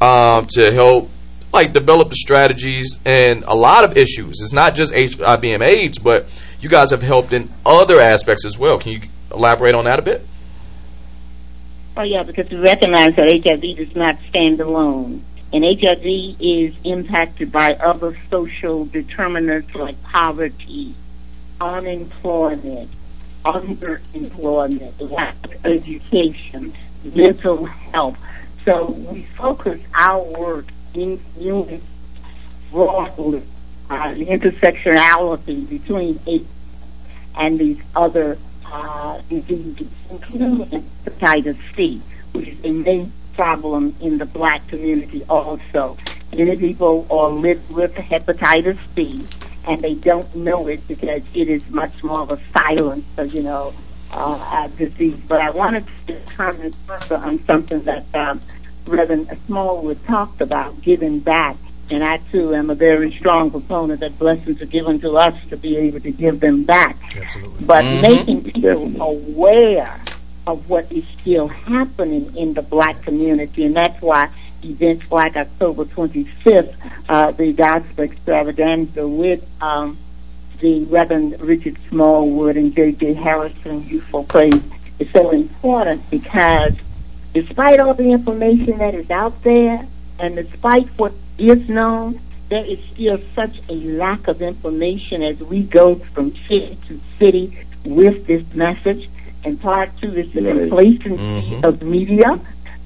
um, to help like develop the strategies and a lot of issues. It's not just HIV and AIDS, but you guys have helped in other aspects as well. Can you elaborate on that a bit? Oh, yeah, because we recognize that HIV does not stand alone. And HIV is impacted by other social determinants like poverty, unemployment, underemployment, lack of education, mental health. So we focus our work in community broadly on the intersectionality between AIDS and these other uh, diseases, including hepatitis C, which is a main problem in the black community also. Many people are live with hepatitis C and they don't know it because it is much more of a silent, uh, you know, uh, uh, disease. But I wanted to comment further on something that um, Reverend Smallwood talked about, giving back. And I too am a very strong proponent that blessings are given to us to be able to give them back. Absolutely. But Mhm. making people aware of what is still happening in the black community, and that's why events like October 25th, uh, the gospel extravaganza with um, the Reverend Richard Smallwood and J.J. Hairston Youthful Praise is so important because despite all the information that is out there, and despite what is known, there is still such a lack of information as we go from city to city with this message. And part two is the complacency Mhm. of media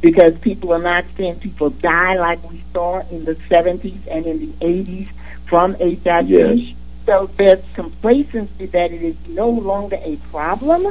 because people are not seeing people die like we saw in the 70s and in the 80s from HIV. Yes. So there's complacency that it is no longer a problem.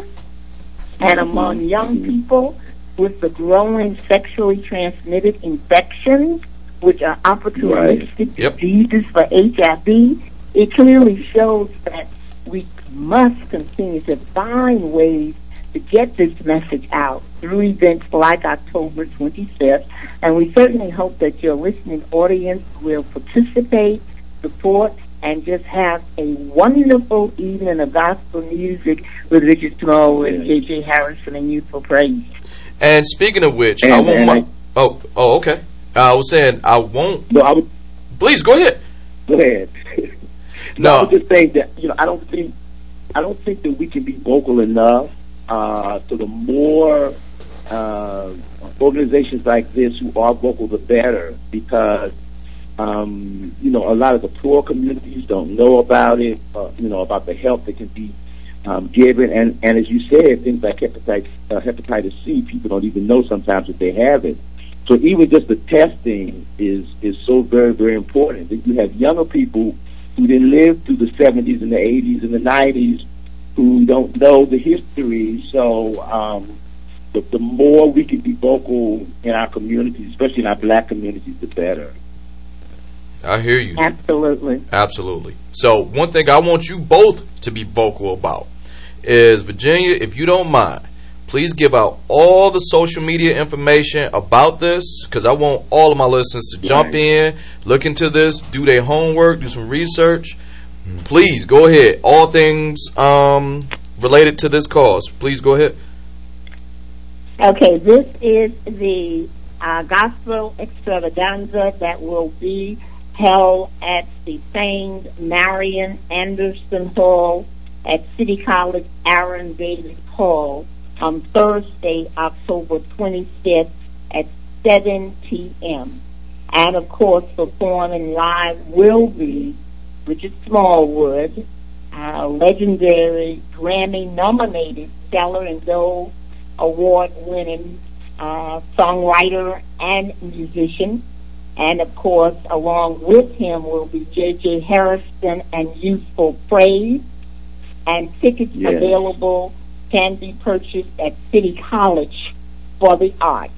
And mm-hmm. among young mm-hmm. people with the growing sexually transmitted infections, which are opportunistic Yep. diseases for HIV, it clearly shows that we must continue to find ways to get this message out through events like October 25th. And we certainly hope that your listening audience will participate, support, and just have a wonderful evening of gospel music with Richard Smallwood, Yeah. J.J. Hairston, and Youthful Praise. And speaking of which, I And- want my. I- oh, oh, okay. I was saying I won't. No, I Please go ahead. go ahead. No. (laughs) no, I was just saying that you know I don't think I don't think that we can be vocal enough. Uh, so the more uh, organizations like this who are vocal, the better, because um, you know a lot of the poor communities don't know about it. Uh, you know about the help that can be um, given, and and as you said, things like hepatitis uh, hepatitis C, people don't even know sometimes that they have it. So even just the testing is is so very very important. That you have younger people who didn't live through the 70s and the 80s and the 90s who don't know the history. So um, the, the more we can be vocal in our communities, especially in our black communities, the better. I hear you. Absolutely. Absolutely. So one thing I want you both to be vocal about is Virginia, if you don't mind, please give out all the social media information about this because I want all of my listeners to jump Right. in, look into this, do their homework, do some research. Please go ahead. All things um, related to this cause. Please go ahead. Okay, this is the uh, gospel extravaganza that will be held at the famed Marion Anderson Hall at City College Aaron Davis Hall on Thursday, October 25th at 7 p.m. And of course, performing live will be Richard Smallwood, uh, legendary Grammy nominated Stellar and Gold award winning uh, songwriter and musician. And of course, along with him will be J.J. Hairston and Youthful Praise. And tickets Yes. available can be purchased at City College for the Arts.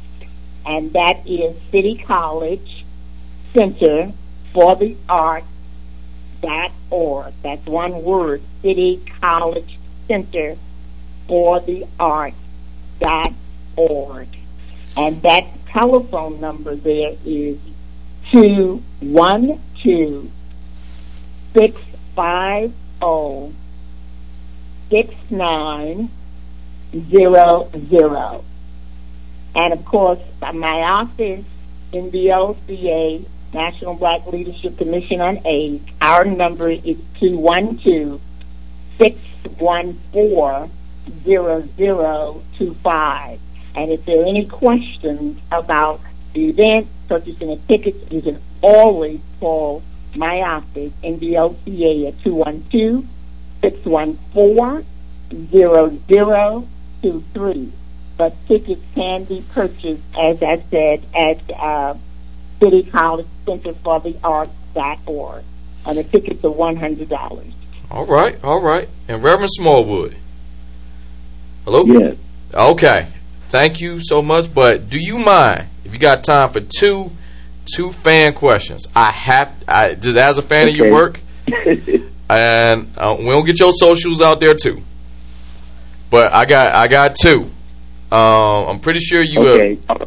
And that is City College Center for the Arts dot org. That's one word, City College Center for the Arts dot org. And that telephone number there is two one two six five oh six nine zero zero. And of course, my office in the OCA, National Black Leadership Commission on AIDS, our number is 212 614 0025. And if there are any questions about the event, purchasing a ticket, you can always call my office in the OCA at 212 614 0023. But tickets can be purchased, as I said, at uh, City College Center for the Arts.org. And the tickets are $100. All right, all right. And Reverend Smallwood. Hello? Yes. Okay. Thank you so much. But do you mind if you got time for two two fan questions? I have I just as a fan of your Okay. work, (laughs) and uh, we'll get your socials out there too. But I got I got two. Um, I'm pretty sure you. okay. Uh,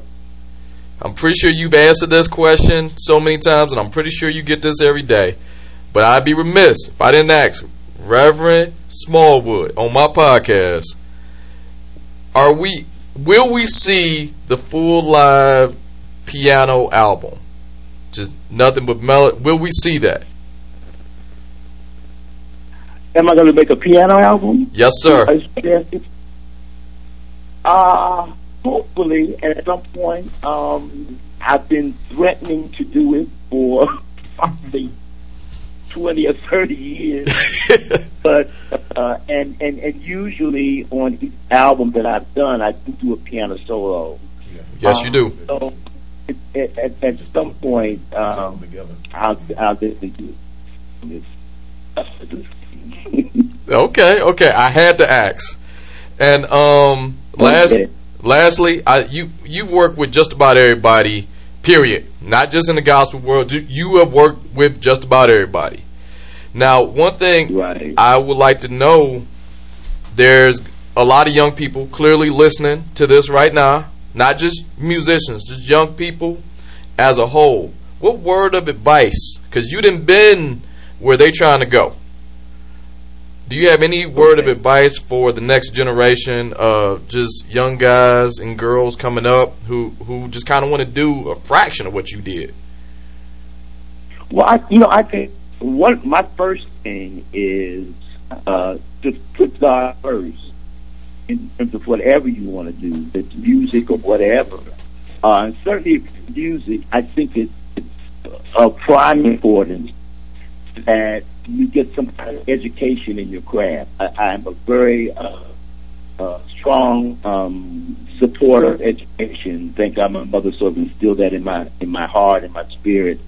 I'm pretty sure you've answered this question so many times, and I'm pretty sure you get this every day. But I'd be remiss if I didn't ask Reverend Smallwood on my podcast. Are we? Will we see the full live piano album? Just nothing but melody. Will we see that? Am I going to make a piano album? Yes, sir. Uh, hopefully, at some point, um, I've been threatening to do it for (laughs) probably 20 or 30 years. (laughs) but, uh, and, and, and usually on each album that I've done, I do do a piano solo. yes, you do. So, at, at, at some point, um, I'll, I'll definitely do it. Okay, okay. I had to ask. And um, last, Okay. Lastly, I you you've worked with just about everybody. Period. Not just in the gospel world. You- You have worked with just about everybody. Now, one thing Right. I would like to know: there's a lot of young people clearly listening to this right now. Not just musicians, just young people as a whole. What word of advice? Because you didn't been where they trying to go. Do you have any word of advice for the next generation of just young guys and girls coming up who who just kind of want to do a fraction of what you did? Well, I, you know, I think one my first thing is uh, to put God first in terms of whatever you want to do, it's music or whatever. Uh, and certainly, if it's music, I think it's, it's of prime importance that you get some kind of education in your craft. I, I'm a very uh, uh, strong um, supporter of education. Thank God my mother sort of instilled that in my in my heart and my spirit.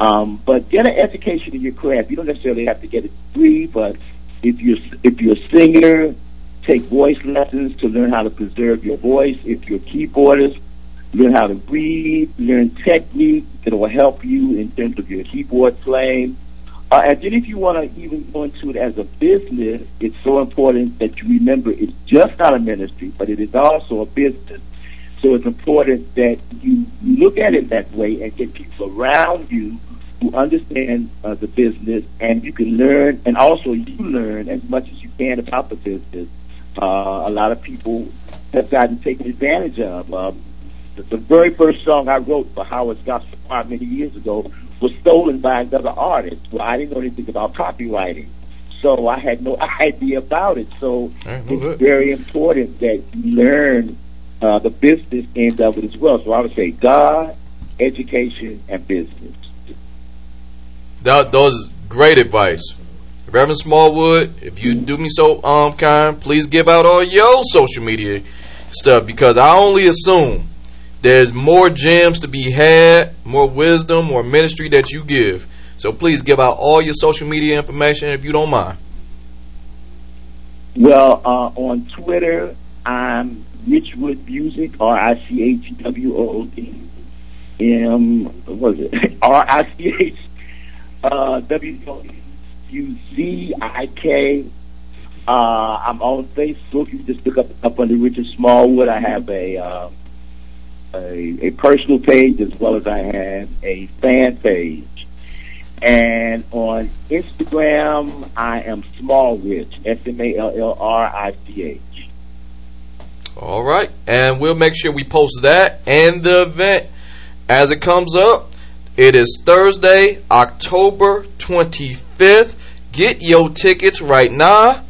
Um, but get an education in your craft. You don't necessarily have to get it free, but if you're if you're a singer, take voice lessons to learn how to preserve your voice. If you're a keyboardist, learn how to read, learn technique that will help you in terms of your keyboard playing. Uh, and then if you want to even go into it as a business, it's so important that you remember it's just not a ministry, but it is also a business. So it's important that you look at it that way and get people around you who understand uh, the business and you can learn and also you learn as much as you can about the business. Uh, a lot of people have gotten taken advantage of. Um, the, the very first song I wrote for Howard's Gospel Choir many years ago was stolen by another artist. Well, I didn't know anything about copyrighting, so I had no (laughs) idea about it. So that. it's very important that you learn uh, the business end of it as well. So I would say God, education, and business. That those great advice. Reverend Smallwood, if you do me so um kind, please give out all your social media stuff because I only assume there's more gems to be had, more wisdom, more ministry that you give. So please give out all your social media information if you don't mind. Well, uh, on Twitter, I'm Richwood Music, R I C H W O O D M. What was it? (laughs) R I C H uh, W O U Z I K. Uh, I'm on Facebook. You just look up up under Richard Smallwood. I have a uh, a, a personal page as well as I have a fan page. And on Instagram, I am Small Rich, S M A L L R I C H. All right, and we'll make sure we post that and the event as it comes up. It is Thursday, October 25th. Get your tickets right now.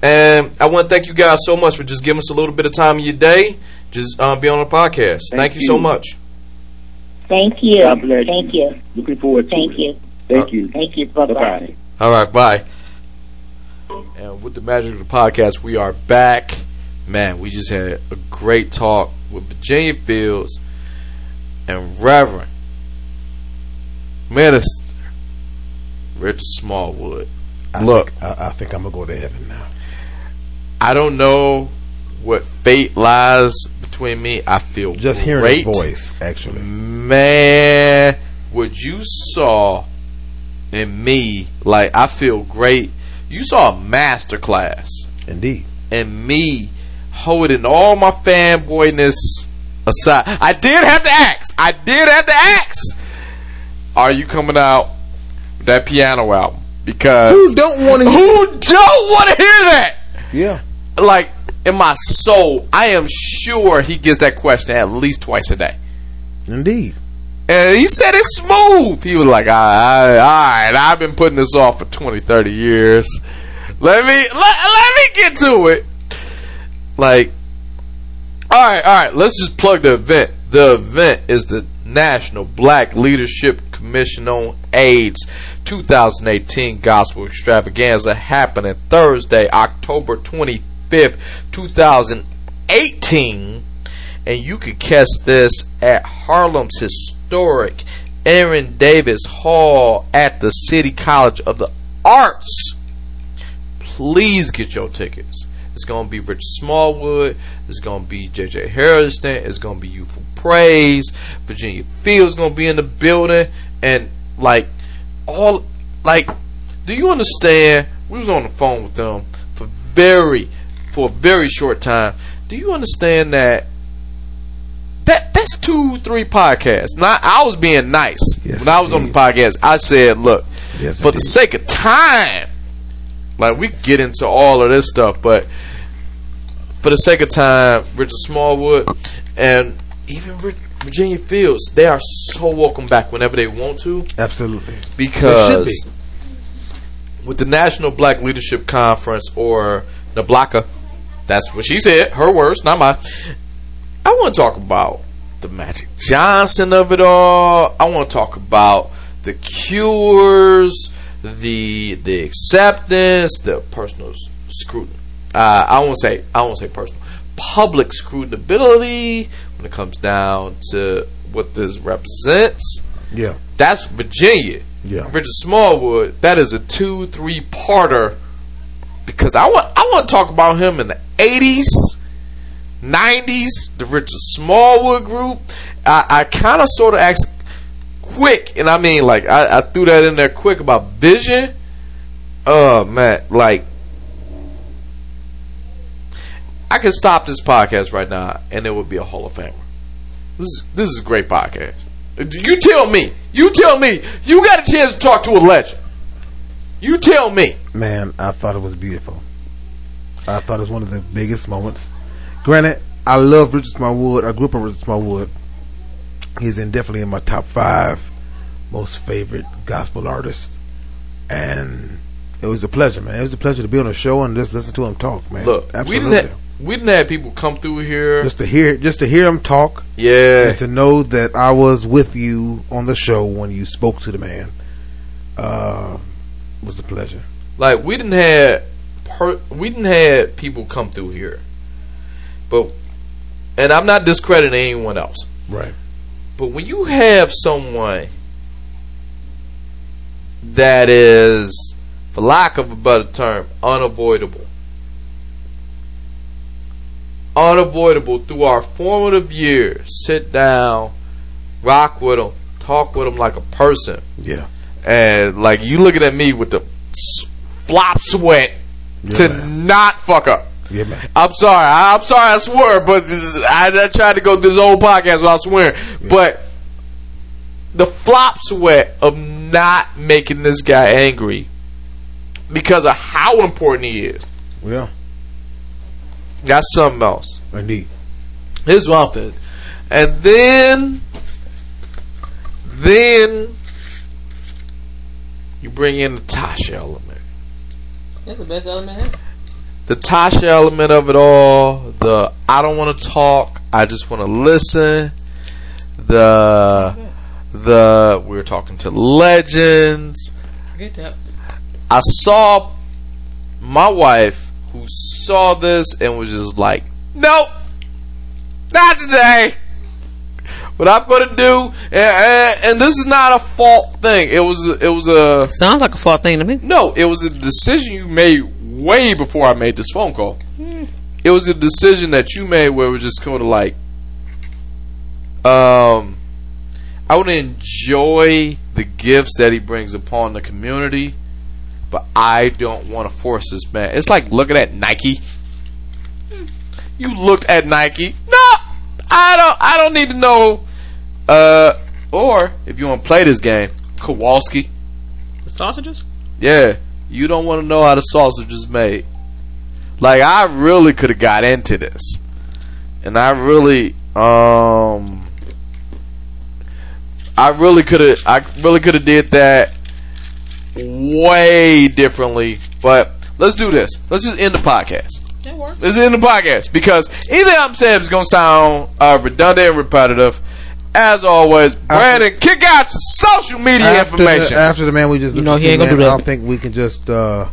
And I want to thank you guys so much for just giving us a little bit of time of your day. Just um, be on the podcast. Thank, Thank you so much. Thank you. God bless Thank you. you. Looking forward to Thank it. you. Thank you. Thank you. Bye Bye bye. bye. All right, bye. And with the magic of the podcast, we are back. Man, we just had a great talk with Virginia Fields and Reverend Minister Richard Smallwood. I Look, think, I, I think I'm gonna go to heaven now. I don't know what fate lies between me. I feel Just hearing great. his voice, actually. Man, what you saw in me, like I feel great. You saw a master class Indeed. and me holding all my fanboyness aside. I did have to ask. I did have to ask. Are you coming out with that piano album? Because Who don't want to? who don't want to hear that? Yeah. Like in my soul, I am sure he gets that question at least twice a day. Indeed. And he said it's smooth. He was like, all right, all right, I've been putting this off for 20, 30 years. Let me, let, let me get to it. Like, all right, all right, let's just plug the event. The event is the National Black Leadership Commission on AIDS 2018 Gospel Extravaganza happening Thursday, October 25th, 2018 and you can catch this at Harlem's historic Aaron Davis Hall at the City College of the Arts. Please get your tickets. It's going to be Rich Smallwood. It's going to be JJ Hairston. It's going to be Youthful Praise. Virginia Fields going to be in the building. And, like, all, like, do you understand? We was on the phone with them for very, for a very short time. Do you understand that that that's two, three podcasts. Not I was being nice Yes, when I was on the podcast. I said, "Look, Yes, For the sake of time, like we get into all of this stuff, but for the sake of time, Richard Smallwood and even Virginia Fields, they are so welcome back whenever they want to Absolutely. because They with the National Black Leadership Conference or NABLACA, that's what she said, her words, not mine. I want to talk about the Magic Johnson of it all. I want to talk about the cures, the the acceptance, the personal scrutiny. Uh, I won't say I won't say personal, public scrutinability when it comes down to what this represents. Yeah. That's Virginia. Yeah. Richard Smallwood. That is a two, three parter because I want I want to talk about him in the eighties, nineties, the Richard Smallwood group. I, I kind of sort of asked quick, and I mean like I, I threw that in there quick about Vision. Oh man, like I could stop this podcast right now, and it would be a Hall of Famer. This is this is a great podcast. You tell me. You tell me. You got a chance to talk to a legend. You tell me. Man, I thought it was beautiful. I thought it was one of the biggest moments. Granted, I love Richard Smallwood. I grew up on Richard Smallwood. He's in definitely in my top five most favorite gospel artists. And it was a pleasure, man. It was a pleasure to be on the show and just listen to him talk, man. Look, we Absolutely. didn't have, we didn't have people come through here. just to hear just to hear him talk yeah, and to know that I was with you on the show when you spoke to the man uh, was the pleasure. like we didn't have per, we didn't have people come through here. But and I'm not discrediting anyone else. Right. But when you have someone that is, for lack of a better term, unavoidable, unavoidable through our formative years, sit down, rock with them, talk with them like a person, Yeah. And like you looking at me with the flop sweat Yeah, to man. not fuck up. Yeah, man. I'm sorry. I- I'm sorry. I swear, but this is, I, I tried to go this whole podcast without swearing. But the flop sweat of not making this guy angry because of how important he is. Yeah. Got something else. Indeed. Here's what I'm. And then, then you bring in the Tasha element. That's the best element ever. the Tasha element of it all, the I don't want to talk, I just want to listen, the the we were talking to legends. Forget that. I saw my wife who saw this and was just like, "Nope, not today." What I'm gonna do, and, and, and this is not a fault thing. It was it was a Sounds like a fault thing to me. no, it was a decision you made way before I made this phone call. It was a decision that you made where it was just kind of like, um, I want to enjoy the gifts that he brings upon the community, but I don't want to force this man. It's like looking at Nike. You looked at Nike. No, I don't. I don't need to know. Uh, or if you want to play this game, Kowalski. The sausages? Yeah, you don't want to know how the sausage is made. Like I really could have got into this, and I really, um, I really could have, I really could have did that way differently. But let's do this. Let's just end the podcast. That works. Let's end the podcast because either I'm saying is gonna sound uh, redundant and repetitive. As always, Brandon, kick out your social media After information. The, after the man we just You know he ain't to, gonna do that. I don't think we can just uh,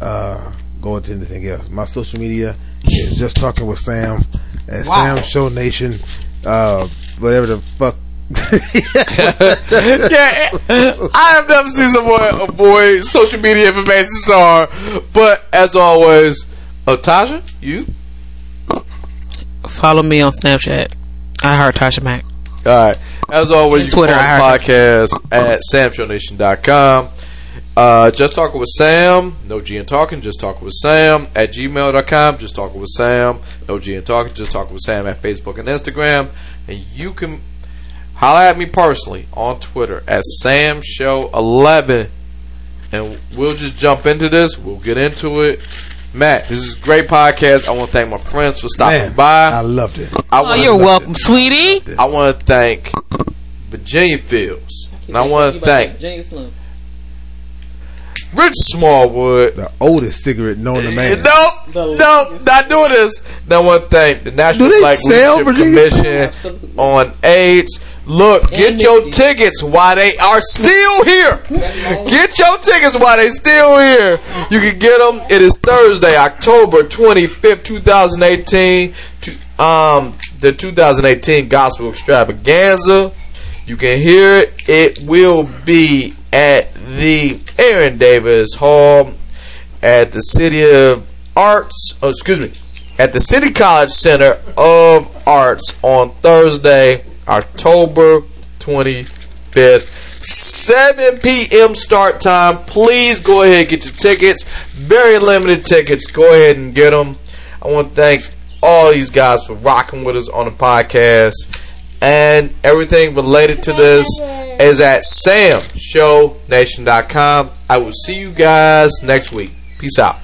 uh, go into anything else. My social media is just talking with Sam at Wow. Sam Show Nation, uh, whatever the fuck. (laughs) yeah, I have never seen someone avoid social media information so hard. But as always, uh, Tasha, you? Follow me on Snapchat. I heard Tasha Mack. All right. As always, you Twitter, can follow the podcast at samshownation.com. Uh, just talking with Sam, no G and talking, just talking with Sam at gmail.com, just talking with Sam, no G and talking, just talking with Sam at Facebook and Instagram. And you can holler at me personally on Twitter at Sam Show 11 and we'll just jump into this. We'll get into it. Matt, this is a great podcast. I want to thank my friends for stopping Man, by. I loved it. I Oh, you're to welcome, sweetie. I want to thank Virginia Fields, and I want to thank Rich Smallwood. The oldest cigarette known to man. (laughs) No, no, not doing this. And I want to thank the National Do they Black sell Leadership Virginia Commission on AIDS. Look, get your tickets while they are still here. Get your tickets while they still here. You can get them. It is Thursday, October twenty fifth, two thousand eighteen. Um, the two thousand eighteen Gospel Extravaganza. You can hear it. It will be at the Aaron Davis Hall at the City of Arts. Oh, excuse me, at the City College Center of Arts on Thursday, October twenty fifth. 7 p.m. start time. Please go ahead and get your tickets. Very limited tickets. Go ahead and get them. I want to thank all these guys for rocking with us on the podcast. And everything related to this is at samshownation.com. I will see you guys next week. Peace out.